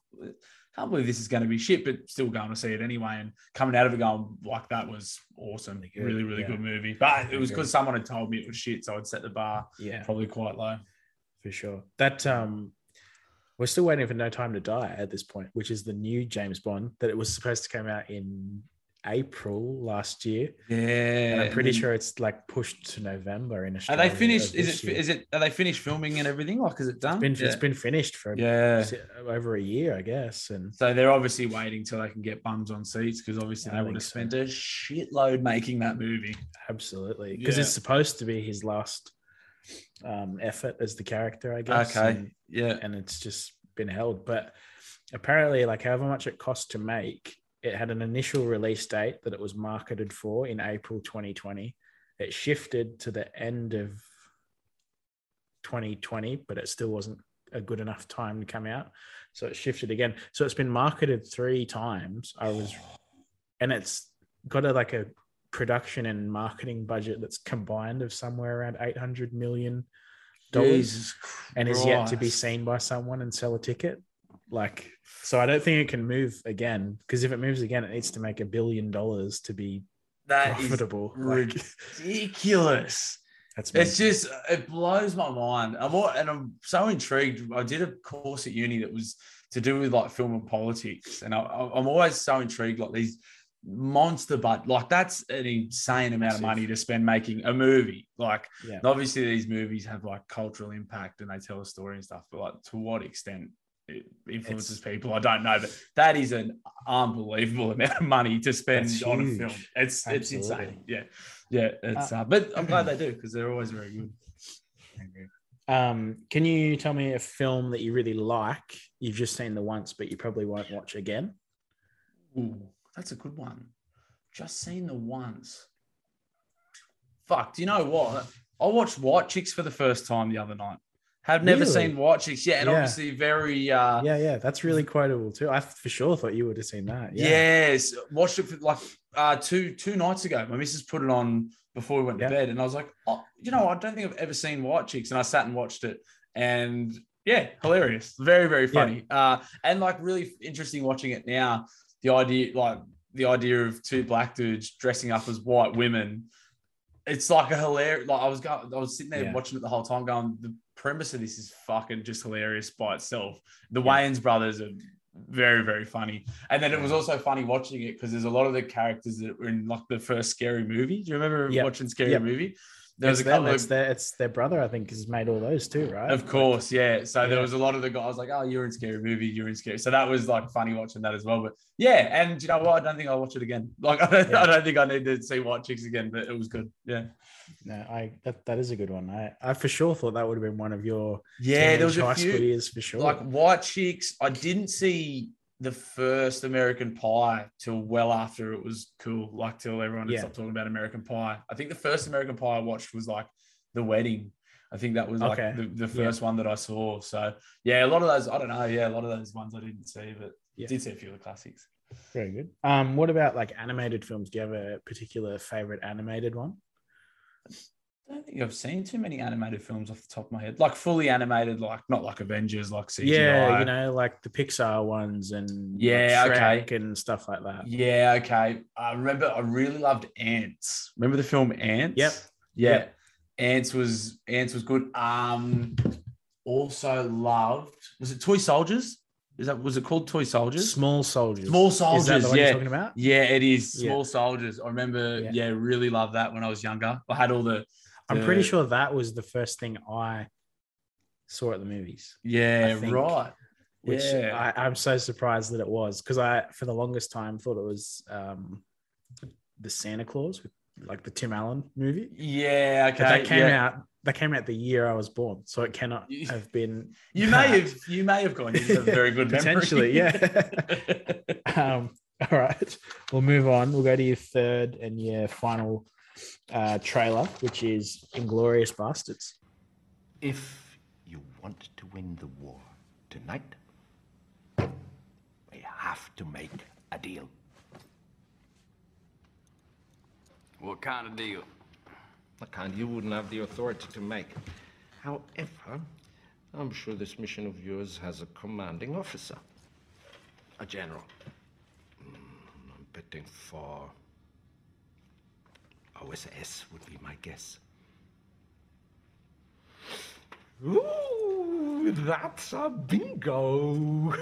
can't believe this is going to be shit, but still going to see it anyway. And coming out of it going like that was awesome. Really good, Really, really yeah. good movie. But it was because someone had told me it was shit, so I'd set the bar Yeah, probably quite low. for sure. That um, we're still waiting for No Time to Die at this point, which is the new James Bond that it was supposed to come out in April last year, Yeah, and I'm pretty then- sure it's like pushed to November in Are they finished? Is it? Is it? Are they finished filming and everything? Like, is it done? It's been, yeah. it's been finished for yeah. over a year, I guess, and So they're obviously waiting till they can get bums on seats because obviously I they would have so. spent a shitload making that movie. absolutely because Yeah. it's supposed to be his last um, effort as the character, I guess. Okay. and- Yeah. and it's just been held. But apparently, like however much it cost to make, it had an initial release date that it was marketed for in April 2020. It shifted to the end of 2020, but it still wasn't a good enough time to come out. So it shifted again. So it's been marketed three times. I was, and it's got a like a production and marketing budget that's combined of somewhere around 800 million dollars Jesus and is yet to be seen by someone and sell a ticket. Like, so I don't think it can move again because if it moves again, it needs to make a billion dollars to be That is profitable. [laughs] Like, ridiculous. that's It's just it blows my mind. I'm all, and I'm so intrigued. I did a course at uni that was to do with like film and politics, and I, I- I'm always so intrigued. Like these monster, but like that's an insane amount of money to spend making a movie. Like yeah. obviously these movies have like cultural impact and they tell a story and stuff, but like to what extent it influences people, I don't know. But that is an unbelievable amount of money to spend on a film. It's it's insane. Yeah. Yeah. It's uh, but I'm glad [clears throat] they do because they're always very good. Um, can you tell me a film that you really like? You've just seen the once, but you probably won't watch again. Ooh, that's a good one. Just seen the once. Fuck, do you know what? I watched White Chicks for the first time the other night. Have never Really? seen White Chicks yet, and Yeah. obviously very uh yeah, yeah, that's really quotable too. I for sure thought you would have seen that. Yeah. Yes, watched it for like uh, two two nights ago. My missus put it on before we went to bed, and I was like, oh, you know, I don't think I've ever seen White Chicks, and I sat and watched it, and yeah, hilarious, very very funny, uh, and like really interesting watching it now. The idea, like the idea of two black dudes dressing up as white women. It's like a hilarious. Like I was going, I was sitting there Yeah. watching it the whole time, going, the premise of this is fucking just hilarious by itself. The Yeah. Wayans brothers are very very funny and then it was also funny watching it because there's a lot of the characters that were in like the first scary movie do you remember Yep. watching scary Yep. movie there was It's a them, couple it's of their it's their brother, I think, has made all those too, right? of course yeah so there was a lot of the guys like oh you're in scary movie you're in scary so that was like funny watching that as well but yeah and you know what i don't think i'll watch it again [laughs] like i don't, Yeah. I don't think i need to see white chicks again but it was good yeah No, I that, that is a good one. I, I for sure thought that would have been one of your yeah there was a few years for sure. like white chicks i didn't see the first american pie till well after it was cool like till everyone had Yeah. stopped talking about american pie i think the first american pie i watched was like the wedding i think that was like Okay. the, the Yeah. first one that i saw so yeah a lot of those i don't know yeah a lot of those ones i didn't see but Yeah. did see a few of the classics Very good. Um, what about like animated films? Do you have a particular favorite animated one? I don't think I've seen too many animated films off the top of my head, like fully animated, like not like Avengers, like CGI. Yeah, you know, like the Pixar ones and like, Yeah, Shrek okay. and stuff like that. Yeah, okay. I remember I really loved Antz. Remember the film Antz? Yep. Yeah. Yep. Antz was Antz was good. Um also loved was it Toy Soldiers? Is that was it called Toy Soldiers? Small soldiers. Small Is that the Soldiers, yeah. you're talking about? Yeah, it is. Yeah. Small Soldiers. I remember, Yeah. yeah. really loved that when I was younger. I had all the I'm pretty sure that was the first thing I saw at the movies. Yeah, think. right. Which yeah. I, I'm so surprised that it was because I, for the longest time, thought it was um, the Santa Clause, like the Tim Allen movie. yeah, okay. But that came yeah. out. That came out the year I was born, so it cannot [laughs] have been. You may have you may have gone. You have a very good. Potentially, yeah. [laughs] [laughs] um, all right, we'll move on. We'll go to your third and your final uh, trailer, which is Inglourious Basterds. If you want to win the war tonight, we have to make a deal. What kind of deal? The kind you wouldn't have the authority to make. However, I'm sure this mission of yours has a commanding officer, a general. Mm, I'm betting for OSS would be my guess. Ooh, that's a bingo.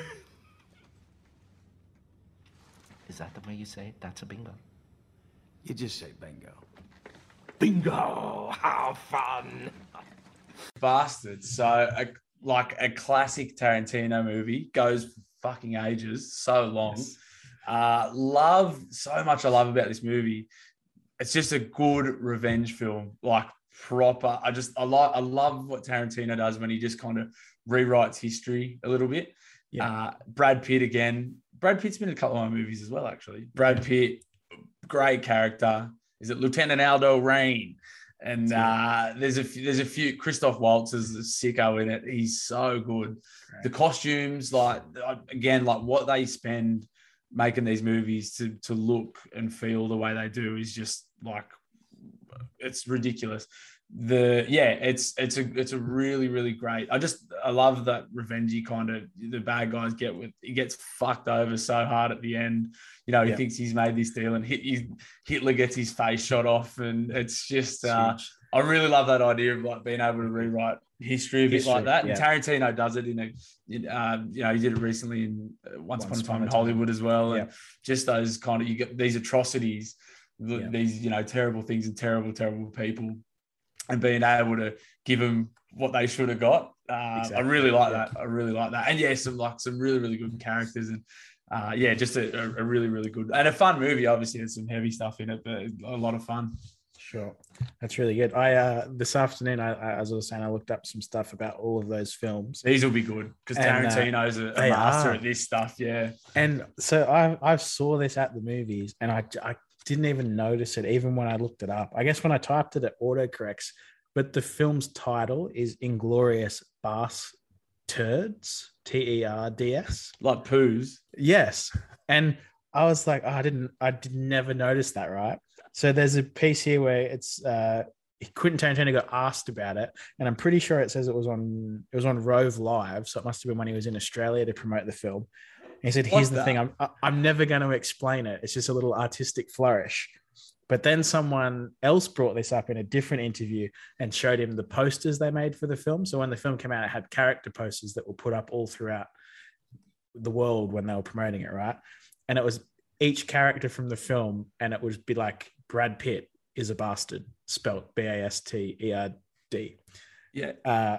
Is that the way you say it? That's a bingo. You just say bingo. Bingo! How fun! Bastards. So, a, like a classic Tarantino movie goes for fucking ages, so long. Uh, love so much. I love about this movie. It's just a good revenge film, like proper. I just I like I love what Tarantino does when he just kind of rewrites history a little bit. Yeah. Uh, Brad Pitt again. Brad Pitt's been in a couple of my movies as well, actually. Brad Pitt, great character. Is it Lieutenant Aldo Raine? And uh, there's a few, there's a few. Christoph Waltz is a sicko in it. He's so good. The costumes, like uh, again, like what they spend making these movies to to look and feel the way they do is just like it's ridiculous. The yeah, it's it's a it's a really really great. I just I love that revengey kind of the bad guys get with. He gets fucked over so hard at the end. You know, he Yeah. thinks he's made this deal, and he, Hitler gets his face shot off, and it's just. Uh. I really love that idea of like being able to rewrite history a bit History, like that. yeah. And Tarantino does it in a, in, um, you know, he did it recently in uh, Once, Upon a Time in. Hollywood as well. And Yeah. just those kind of you get these atrocities, Yeah. these you know terrible things and terrible terrible people, and being able to give them what they should have got. Uh, I really like yeah. that. I really like that. And yeah, some like some really really good characters and. Uh, yeah, just a, a, really, really good and a fun movie. Obviously, there's some heavy stuff in it, but a lot of fun. Sure, that's really good. I uh, this afternoon, I, I as I was saying, I looked up some stuff about all of those films, These will be good because And, uh, Tarantino's a, a master are. at this stuff. Yeah, and so I I saw this at the movies, and I I didn't even notice it even when I looked it up. I guess when I typed it, it autocorrects. But the film's title is Inglourious Basterds, T E R D S. like poos. Yes. And I was like, oh, I didn't, I did never notice that, right? So there's a piece here where it's uh Quentin Tarantino got asked about it, and I'm pretty sure it says it was on it was on Rove Live, so it must have been when he was in Australia to promote the film. He said, "Here's the the- thing, I'm I'm never going to explain it. It's just a little artistic flourish." But then someone else brought this up in a different interview and showed him the posters they made for the film. So when the film came out, it had character posters that were put up all throughout the world when they were promoting it, right? And it was each character from the film, and it would be like Brad Pitt is a bastard, spelt B A S T E R D. Yeah, Uh,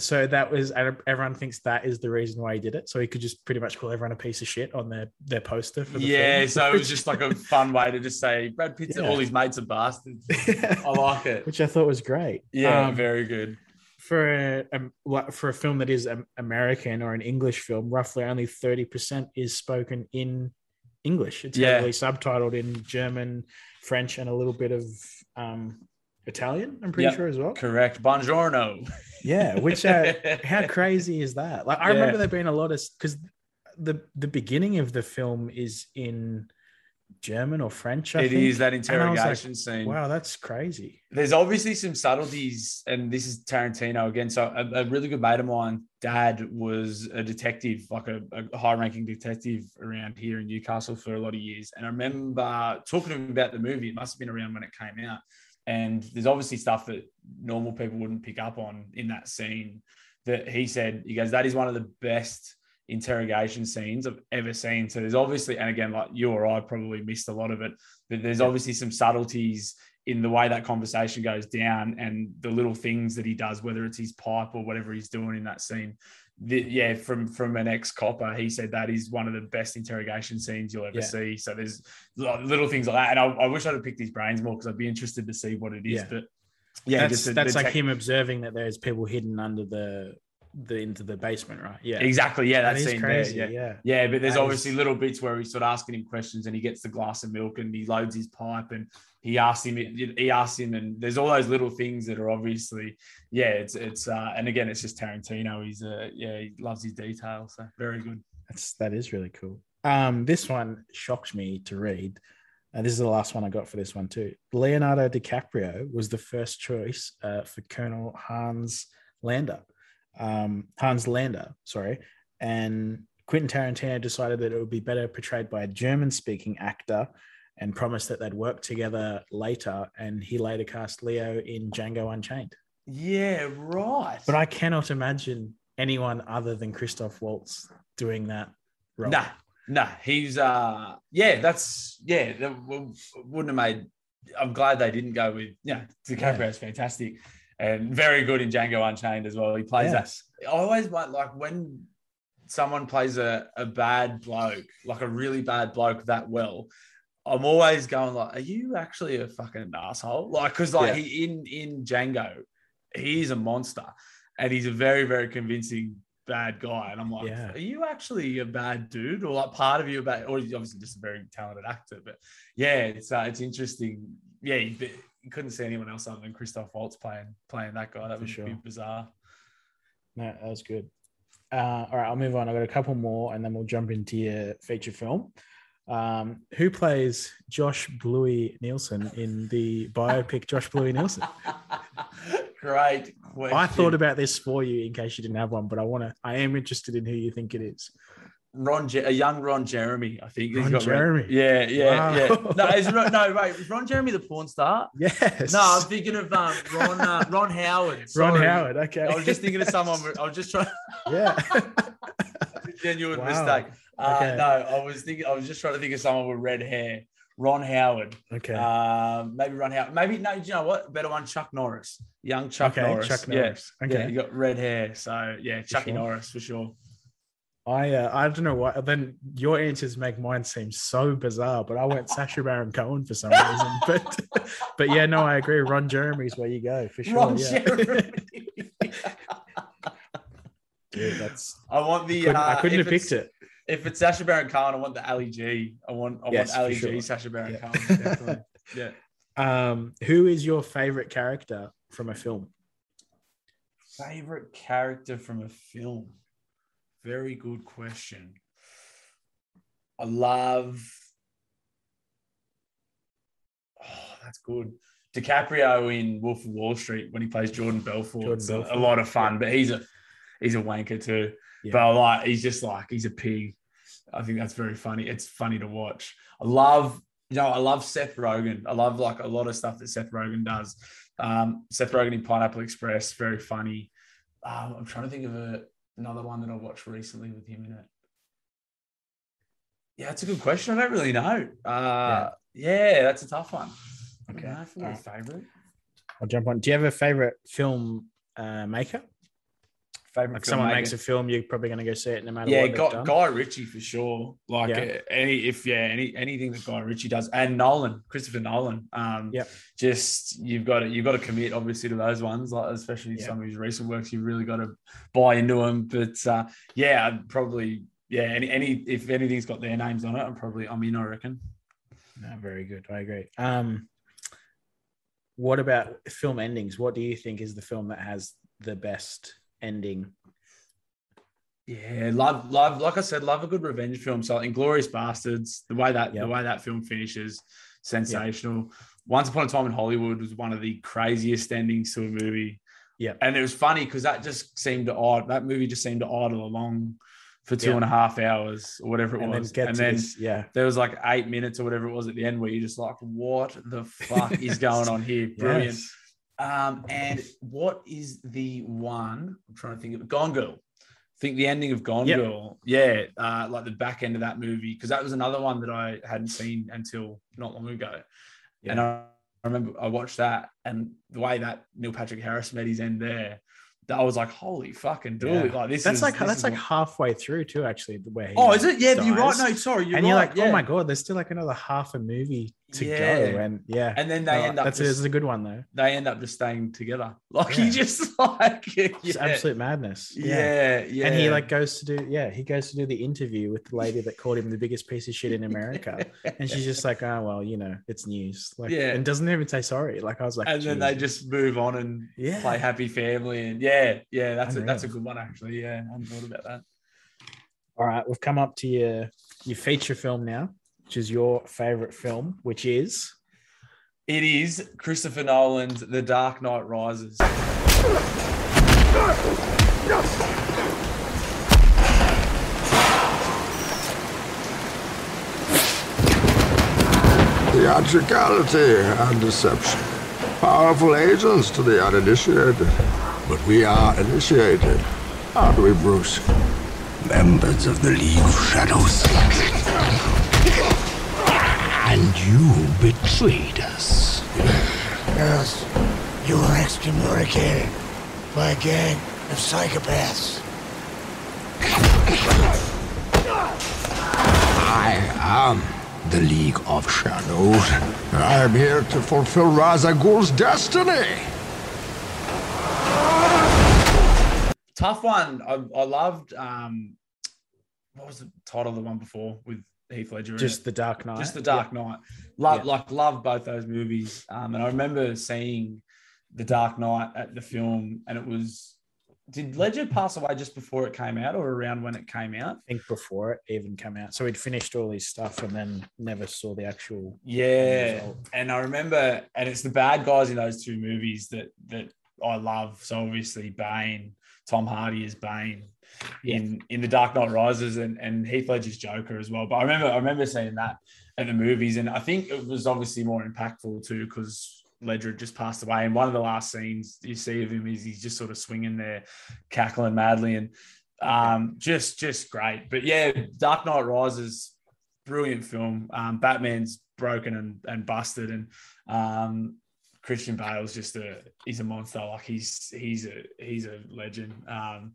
so that was, and everyone thinks that is the reason why he did it. So he could just pretty much call everyone a piece of shit on their their poster for the yeah. film. So it was just like a [laughs] fun way to just say Brad Pitt's Yeah. all his mates are bastards. [laughs] I like it. which I thought was great. Yeah, Um, very good. for a, um, for a film that is um, American or an English film, roughly only thirty percent is spoken in English. It's Yeah. heavily subtitled in German, French, and a little bit of um, Italian. I'm pretty Yep. sure as well. Correct. Buongiorno. Yeah, which uh, [laughs] how crazy is that? Like I remember there being a lot of because the the beginning of the film is in German or French. I It think. is that And I was like, interrogation scene. Wow, that's crazy. There's obviously some subtleties, and this is Tarantino again. So a, a really good mate of mine, dad was a detective, like a, a high-ranking detective around here in Newcastle for a lot of years. And I remember talking to him about the movie. It must have been around when it came out. And there's obviously stuff that normal people wouldn't pick up on in that scene. That he said, he goes, that is one of the best interrogation scenes I've ever seen. So there's obviously, and again, like you or I probably missed a lot of it, but there's obviously some subtleties in the way that conversation goes down and the little things that he does, whether it's his pipe or whatever he's doing in that scene. The, yeah, from from an ex copper, he said that is one of the best interrogation scenes you'll ever Yeah. see. So there's little things like that, and I, I wish I'd have picked his brains more because I'd be interested to see what it is. Yeah. But yeah, that's just the- that's the like tech- him observing that there's people hidden under the the into the basement, right? Yeah, Exactly. Yeah, that, That scene crazy, there. yeah. yeah. but there's That obviously is- little bits where he's sort of asking him questions, and he gets the glass of milk, and he loads his pipe, and he asks him. He asks him, and there's all those little things that are obviously, yeah. It's it's uh, and again, it's just Tarantino. He's uh, yeah, he loves his detail, so very good. That's that is really cool. Um, this one shocked me to read. Uh, this is the last one I got for this one too. Leonardo DiCaprio was the first choice uh, for Colonel Hans Lander. Um, Hans Landa, sorry, and Quentin Tarantino decided that it would be better portrayed by a German-speaking actor, and promised that they'd work together later. And he later cast Leo in Django Unchained. Yeah, right. But I cannot imagine anyone other than Christoph Waltz doing that role. Nah, nah. He's uh, yeah. That's yeah. That wouldn't have made. I'm glad they didn't go with. Yeah, DiCaprio's fantastic and very good in Django Unchained as well. He plays Yes. that. I always like when someone plays a, a bad bloke, like a really bad bloke that well. I'm always going like, are you actually a fucking asshole? Like, because like Yeah. he in in Django, he's a monster, and he's a very very convincing bad guy. And I'm like, Yeah. are you actually a bad dude, or like part of you about, or he's obviously just a very talented actor? But yeah, it's uh, it's interesting. Yeah, you, you couldn't see anyone else other than Christoph Waltz playing playing that guy. That would sure. be bizarre. No, that was good. Uh, all right, I'll move on. I've got a couple more, and then we'll jump into your feature film. Um, who plays Josh Bluey Nielsen in the biopic [laughs] Josh Bluey Nielsen? Great question. I thought about this for you in case you didn't have one, but I want to. I am interested in who you think it is. Ron, a young Ron Jeremy, I think. Ron red- Jeremy? Yeah, yeah, Wow. yeah. No, is Ron, no, wait, is Ron Jeremy the porn star? Yes. No, I'm thinking of um, Ron uh, Ron Howard. [laughs] Ron Howard. Okay. I was just thinking of someone. I was just trying. [laughs] yeah. Genuine Wow. mistake. Uh, Okay. No, I was thinking. I was just trying to think of someone with red hair. Ron Howard. Okay. Um, maybe Ron Howard. Maybe no. You know what? Better one. Chuck Norris. Young Chuck Okay, Norris. Chuck Yeah. Norris. Yeah, Okay. you got red hair. So yeah, Chucky sure. Norris for sure. I uh, I don't know why. Then your answers make mine seem so bizarre, but I went Sacha Baron Cohen for some reason. [laughs] But but yeah, no, I agree. Ron Jeremy's where you go for sure. Ron yeah. Jeremy. [laughs] Dude, that's I want I the. couldn't, I uh, couldn't have picked it. If it's Sacha Baron Cohen, I want the Ali G. I want. I Yes, want Ali for G. sure. Sacha Baron Yeah. Cohen. Definitely. [laughs] yeah. Um, who is your favorite character from a film? Favorite character from a film? Very good question. I love. Oh, that's good. DiCaprio in Wolf of Wall Street when he plays Jordan Belfort. Jordan It's a- Belfort. a lot of fun, but he's a he's a wanker too. Yeah. But I like he's just like he's a pig. I think that's very funny. It's funny to watch. I love you know I love Seth Rogen. I love like a lot of stuff that Seth Rogen does. Um, Seth Rogen in Pineapple Express, very funny. Um, I'm trying to think of a, another one that I watched recently with him in it. Yeah, it's a good question. I don't really know. Uh, yeah. that's a tough one. Okay. Okay, I think Alright. favorite. I'll jump on. Do you have a favorite film uh, maker? Favorite Like someone makes a film, you're probably going to go see it no matter yeah, what Guy. Guy Ritchie for sure. Like Yeah. uh, any if yeah any anything that Guy Ritchie does and Nolan, Christopher Nolan. Um, Yep. Just you've got to you've got to commit obviously to those ones, like especially Yeah. some of his recent works. You've really got to buy into them. But uh, yeah, I'd probably yeah any any if anything's got their names on it, I'm probably I'm in. I reckon. No, very good. I agree. Um, what about film endings? What do you think is the film that has the best ending? Yeah, love, love. Like I said, love a good revenge film. So, Inglourious Basterds, the way that Yep. the way that film finishes, sensational. Once Upon a Time in Hollywood was one of the craziest endings to a movie. Yeah, and it was funny because that just seemed to idle. That movie just seemed to idle along for two and a half hours or whatever it And was, get and then this- yeah. there was like eight minutes or whatever it was at the end where you're just like, what the fuck [laughs] is going on here? Brilliant. Yes. Um, and what is the one? I'm trying to think of. Gone Girl. I think the ending of Gone Yep. Girl, yeah, uh, like the back end of that movie, because that was another one that I hadn't seen until not long ago. And I, remember I watched that and the way that Neil Patrick Harris met his end there, I was like, holy fucking dooly. Yeah. Like this that's is like this that's is like what- halfway through too, actually. The way Oh, is it? Yeah, you're right. No, sorry, you're and you're like, yeah. oh my god, there's still like another half a movie to Yeah. go, and yeah, And then they end up That's just- a good one though. They end up just staying together. [laughs] Like he just [laughs] like It's absolute madness. Yeah, yeah. And he like goes to do yeah, he goes to do the interview with the lady that called him the biggest piece of shit in America, [laughs] and she's just like, oh well, you know, it's news. Like, Yeah. and doesn't even say sorry. Like I was like, and then they just move on and Yeah. play happy family and yeah, yeah, yeah, that's a, that's a good one actually. Yeah, I hadn't thought about that. All right, we've come up to your your feature film now, which is your favorite film, which is It is Christopher Nolan's The Dark Knight Rises. Theatricality and deception. Powerful agents to the uninitiated. But we are initiated, aren't we, Bruce? Members of the League of Shadows. And you betrayed us. Yes, you were excommunicated by a gang of psychopaths. I am the League of Shadows. I am here to fulfill Ra's al Ghul's destiny. Tough one. I, I loved um what was the title of the one before with Heath Ledger? just the Dark Knight. Just the Dark Knight. Love Yeah. like love both those movies. Um, and I remember seeing the Dark Knight at the film, and it was. Did Ledger pass away just before it came out, or around when it came out? I think before it even came out. So he'd finished all his stuff and then never saw the actual. Yeah, result. and I remember, and it's the bad guys in those two movies that that I love. So obviously, Bane, Tom Hardy is Bane in in the Dark Knight Rises, and and Heath Ledger's Joker as well. But I remember, I remember seeing that at the movies, and I think it was obviously more impactful too because Ledger had just passed away. And one of the last scenes you see of him is he's just sort of swinging there, cackling madly, and um, just just great. But yeah, Dark Knight Rises, brilliant film. Um, Batman's broken and, and busted, and um, Christian Bale's just a he's a monster. Like he's he's a he's a legend. Um,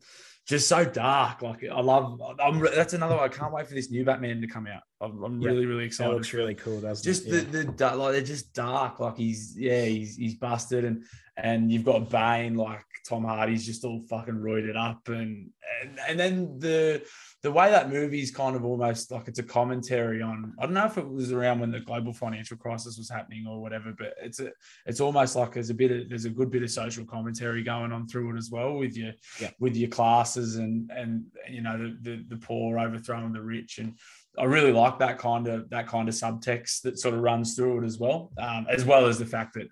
just so dark. Like I love. I'm, that's another one. I can't wait for this new Batman to come out. I'm, I'm Yeah. really really That excited. looks really cool, doesn't just it? the the like they're just dark. Like he's yeah he's he's busted and and you've got Bane like Tom Hardy's just all fucking roided up and and and then the the way that movie's kind of almost like it's a commentary on I don't know if it was around when the global financial crisis was happening or whatever, but it's a it's almost like there's a bit of there's a good bit of social commentary going on through it as well with your Yeah. with your classes and and you know the, the the poor overthrowing the rich and I really like that kind of that kind of subtext that sort of runs through it as well, um, as well as the fact that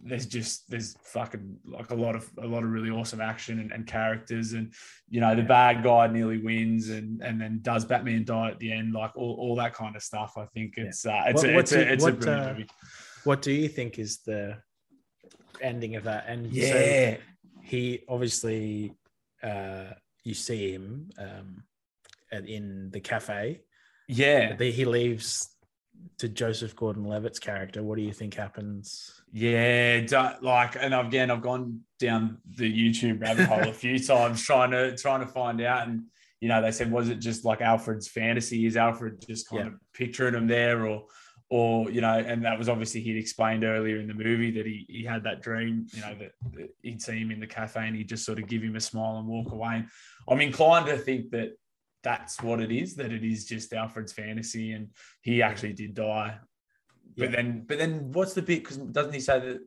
there's just there's fucking like a lot of a lot of really awesome action and, and characters and you know the bad guy nearly wins and and then does Batman die at the end like all, all that kind of stuff. I think it's uh, it's What- a, it's do- a it's a what, brilliant uh, movie. What do you think is the ending of that? And so Yeah. he obviously, uh, you see him um, in the cafe. Yeah. He leaves to Joseph Gordon-Levitt's character. What do you think happens? Yeah, don't, like, and again, I've gone down the YouTube rabbit hole a few [laughs] times trying to trying to find out, and you know, they said, was it just like Alfred's fantasy? Is Alfred just kind Yeah. of picturing him there, or, or you know, and that was obviously he'd explained earlier in the movie that he he had that dream, you know, that, that he'd see him in the cafe and he'd just sort of give him a smile and walk away. And I'm inclined to think that that's what it is, that it is just Alfred's fantasy, and he actually did die. But then, but then, what's the bit? Because doesn't he say that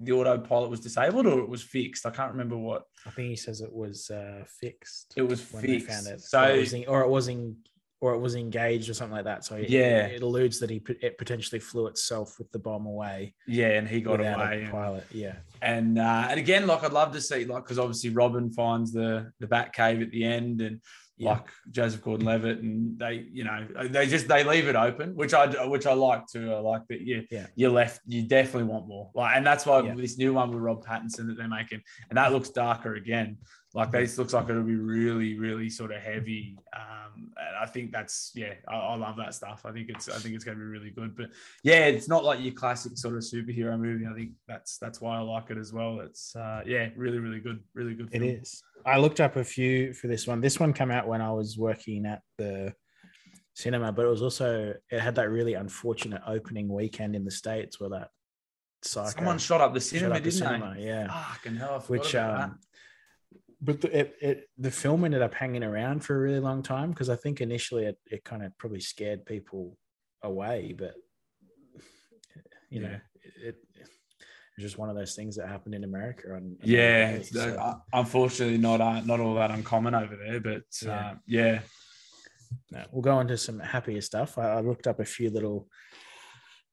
the autopilot was disabled or it was fixed? I can't remember what. I think he says it was uh, fixed. It was when they fixed. found it. So- or it was, en- or it was en- or it was engaged or something like that. So it, Yeah. it alludes that he it potentially flew itself with the bomb away. Yeah, and he got away. pilot. Yeah, and uh, and again, like I'd love to see, like, because obviously Robin finds the the Bat Cave at the end, and Yeah. like Joseph Gordon-Levitt, and they, you know, they just they leave it open, which I which I like too. I like that. You Yeah. you left, you definitely want more. Like, and that's why Yeah. this new one with Rob Pattinson that they're making, and that looks darker again. Like this looks like it'll be really, really sort of heavy. Um, and I think that's yeah, I, I love that stuff. I think it's I think it's going to be really good. But yeah, it's not like your classic sort of superhero movie. I think that's that's why I like it as well. It's uh, yeah, really, really good, really good. It film. is. I looked up a few for this one. This one came out when I was working at the cinema, but it was also it had that really unfortunate opening weekend in the states where that psycho Someone shot up the cinema, up the didn't cinema, they? Yeah, Fucking hell, which um, but the, it, it the film ended up hanging around for a really long time because I think initially it, it kind of probably scared people away, but you know it, it it's just one of those things that happened in America. And yeah, it's, uh, unfortunately not uh, not all that uncommon over there, but Yeah. uh, yeah. No, we'll go on to some happier stuff. I, I looked up a few little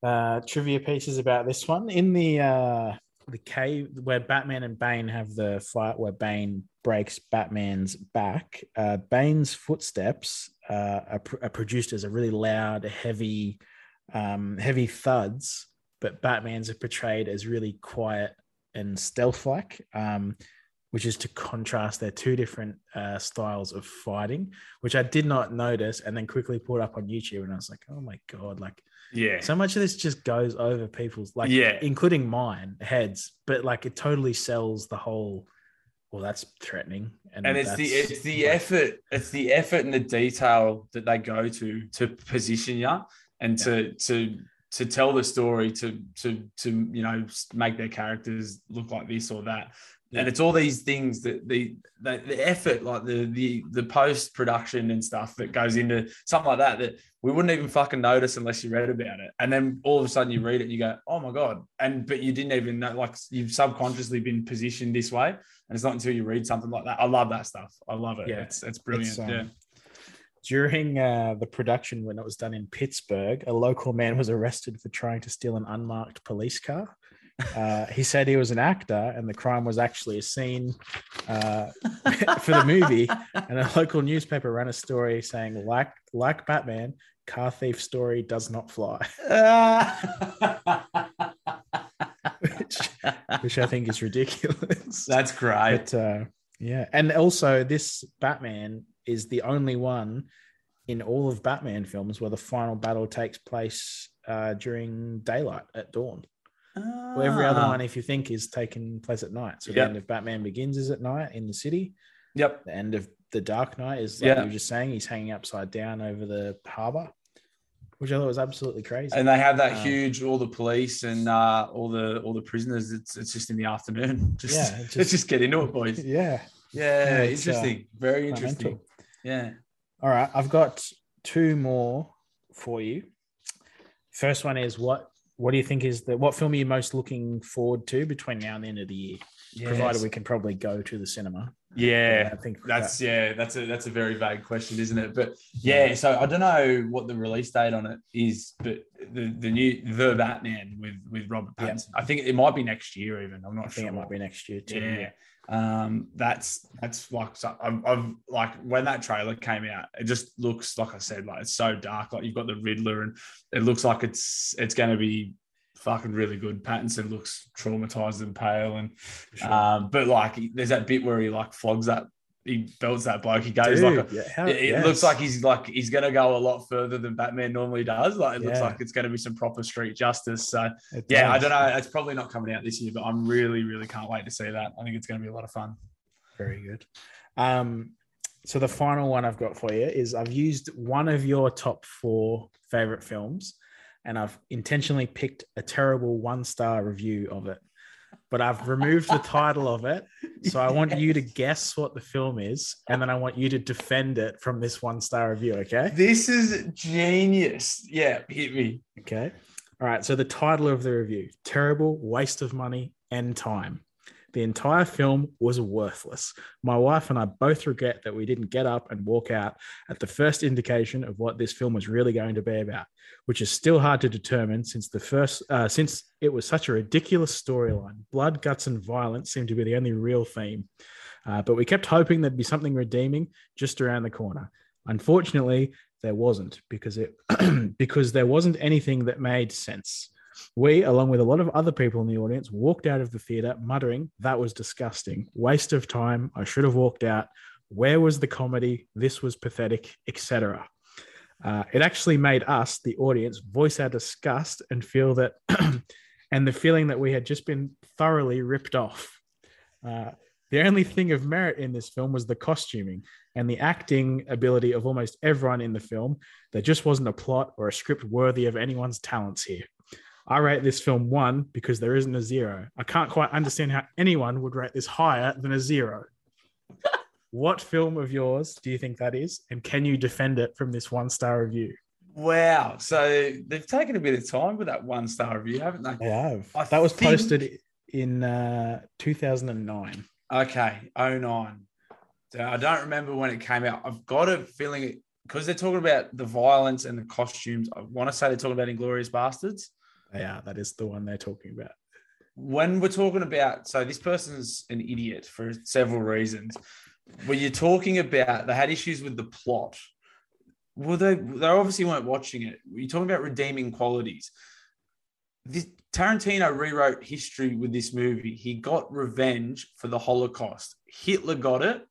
uh, trivia pieces about this one. In the uh, the cave where Batman and Bane have the fight, where Bane breaks Batman's back, uh, Bane's footsteps uh, are, pr- are produced as a really loud, heavy, um, heavy thuds, but Batman's are portrayed as really quiet and stealth-like. Um, which is to contrast their two different uh, styles of fighting, which I did not notice, and then quickly pulled up on YouTube, and I was like, "Oh my god!" Like, Yeah. so much of this just goes over people's like, Yeah. including mine heads, but like it totally sells the whole. Well, that's threatening, and, and it's the it's the effort it's the effort and the detail that they go to to position you and to to to tell the story to to to you know make their characters look like this or that. Yeah. and it's all these things that the the, the effort like the the the post production and stuff that goes into something like that that we wouldn't even fucking notice unless you read about it. And then all of a sudden you read it and you go oh my god. And but you didn't even know like you've subconsciously been positioned this way. And it's not until you read something like that. I love that stuff. I love it. Yeah. it's it's brilliant. It's, um, yeah During uh, the production, when it was done in Pittsburgh, a local man was arrested for trying to steal an unmarked police car. Uh, he said he was an actor, and the crime was actually a scene uh, [laughs] for the movie. And a local newspaper ran a story saying, "Like like Batman, car thief story does not fly," which, which I think is ridiculous. That's great. But uh, yeah, and also this Batman is the only one in all of Batman films where the final battle takes place uh, during daylight at dawn. Well, every other Ah. one, if you think, is taking place at night. So Yep. the end of Batman Begins is at night in the city. Yep. The end of The Dark Knight is like Yeah. you were just saying, he's hanging upside down over the harbor, which I thought was absolutely crazy. and they have that Um, huge all the police and uh all the all the prisoners it's it's just in the afternoon [laughs] just Yeah, it [laughs] let's just- just get into it boys [laughs] Yeah. yeah, it's, uh, interesting very interesting. Yeah All right, I've got two more for you. First one is what what do you think is the what film are you most looking forward to between now and the end of the year? Provided we can probably go to the cinema. Yeah, I think that's yeah, that's a that's a very vague question, isn't it? But yeah, so I don't know what the release date on it is, but the the new the Batman with with Robert Yeah. Pattinson, I think it might be next year even. I'm not I think sure. it might be next year too. Yeah. Um, that's that's like so I've, I've like when that trailer came out, it just looks like I said, like it's so dark. Like you've got the Riddler, and it looks like it's it's going to be fucking really good. Pattinson looks traumatized and pale, and um, but like there's that bit where he like flogs that he belts that bloke. He goes Dude, like a, yeah, how- it, yes. looks like he's like he's gonna go a lot further than Batman normally does. Like it looks like it's gonna be some proper street justice. So It yeah, I don't know. It's probably not coming out this year, but I'm really, really can't wait to see that. I think it's gonna be a lot of fun. Very good. Um, so the final one I've got for you is I've used one of your top four favorite films, and I've intentionally picked a terrible one star review of it. But I've removed the title of it. So I want you to guess what the film is, and then I want you to defend it from this one star review. Okay. This is genius. Yeah, hit me. Okay. All right. So the title of the review Terrible Waste of Money and Time. The entire film was worthless. My wife and I both regret that we didn't get up and walk out at the first indication of what this film was really going to be about, which is still hard to determine since the first uh, since it was such a ridiculous storyline. Blood, guts, and violence seemed to be the only real theme. Uh, but we kept hoping there'd be something redeeming just around the corner. Unfortunately, there wasn't because it [clears throat] because there wasn't anything that made sense. We, along with a lot of other people in the audience, walked out of the theater muttering, That was disgusting. Waste of time. I should have walked out. Where was the comedy? This was pathetic, etc. Uh, it actually made us, the audience, voice our disgust and feel that, [clears throat] and the feeling that we had just been thoroughly ripped off. Uh, the only thing of merit in this film was the costuming and the acting ability of almost everyone in the film. There just wasn't a plot or a script worthy of anyone's talents here. I rate this film one because there isn't a zero. I can't quite understand how anyone would rate this higher than a zero. [laughs] what film of yours do you think that is? And can you defend it from this one star review? Wow. So they've taken a bit of time with that one star review, haven't they? They have. I that was think- posted in uh, 2009. Okay, 09. So I don't remember when it came out. I've got a feeling because they're talking about the violence and the costumes. I want to say they're talking about Inglourious Basterds. Yeah, that is the one they're talking about. When we're talking about, so this person's an idiot for several reasons. When you're talking about, they had issues with the plot. Well, they they obviously weren't watching it. You're talking about redeeming qualities. This, Tarantino rewrote history with this movie. He got revenge for the Holocaust. Hitler got it.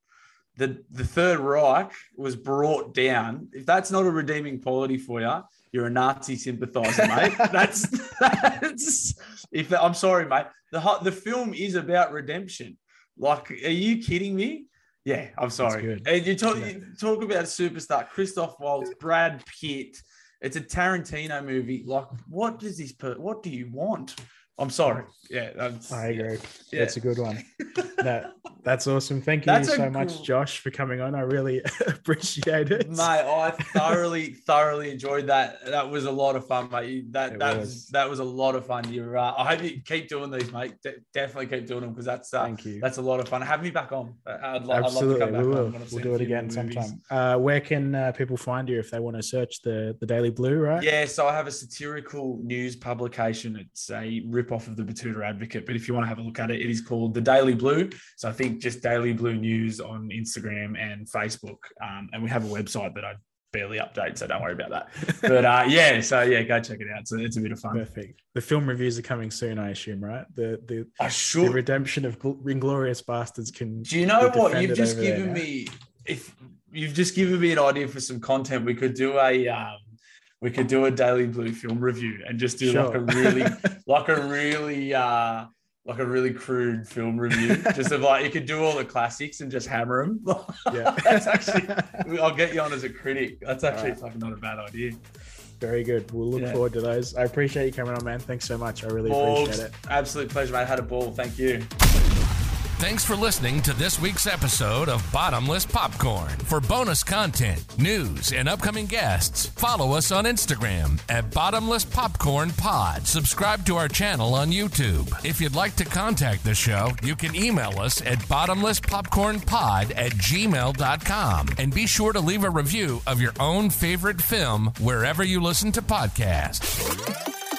The the Third Reich was brought down. If that's not a redeeming quality for you, you're a Nazi sympathizer, mate. that's that's. If I'm sorry, mate. The the film is about redemption. Like, are you kidding me? Yeah, I'm sorry. And you talk you talk about a superstar, Christoph Waltz, Brad Pitt. It's a Tarantino movie. Like, what does this? Per- what do you want? I'm sorry. Yeah, that's, I agree. Yeah. That's a good one. [laughs] that, that's awesome. Thank you That's so much, cool- Josh, for coming on. I really [laughs] appreciate it. Mate, I [laughs] thoroughly, thoroughly enjoyed that. That was a lot of fun, mate. That It that was. was. that was a lot of fun. You're, uh, I hope you keep doing these, mate. De- definitely keep doing them because that's uh, Thank you. that's a lot of fun. Have me back on. I'd, lo- I'd Absolutely, love to come back we on will. when We'll do it again sometime. Uh, where can uh, people find you if they want to search the the Daily Blue? Right? Yeah, so I have a satirical news publication. It's a rip-off of the Betoota Advocate, but if you want to have a look at it, it is called The Daily Blue. So I think just Daily Blue News on Instagram and Facebook. Um, and we have a website that I barely update, so don't worry about that. [laughs] But uh, yeah, so yeah, go check it out. So it's a bit of fun. Perfect. The film reviews are coming soon, I assume, right? The the, I sure- the redemption of Inglorious Bastards can. Do you know what? You've just given me if you've just given me an idea for some content. We could do a um, we could do a Daily Blue film review and just do like a really [laughs] like a really uh like a really crude film review. just of like you could do all the classics and just hammer them. [laughs] Yeah. That's actually I'll get you on as a critic. That's actually Alright. fucking not a bad idea. Very good. We'll look Yeah. forward to those. I appreciate you coming on, man. Thanks so much. I really Morgs, appreciate it. absolute pleasure, mate. Had a ball. Thank you. Thanks for listening to this week's episode of Bottomless Popcorn. For bonus content, news, and upcoming guests, follow us on Instagram at Bottomless Popcorn Pod. Subscribe to our channel on YouTube. If you'd like to contact the show, you can email us at bottomlesspopcornpod at gmail.com. And be sure to leave a review of your own favorite film wherever you listen to podcasts.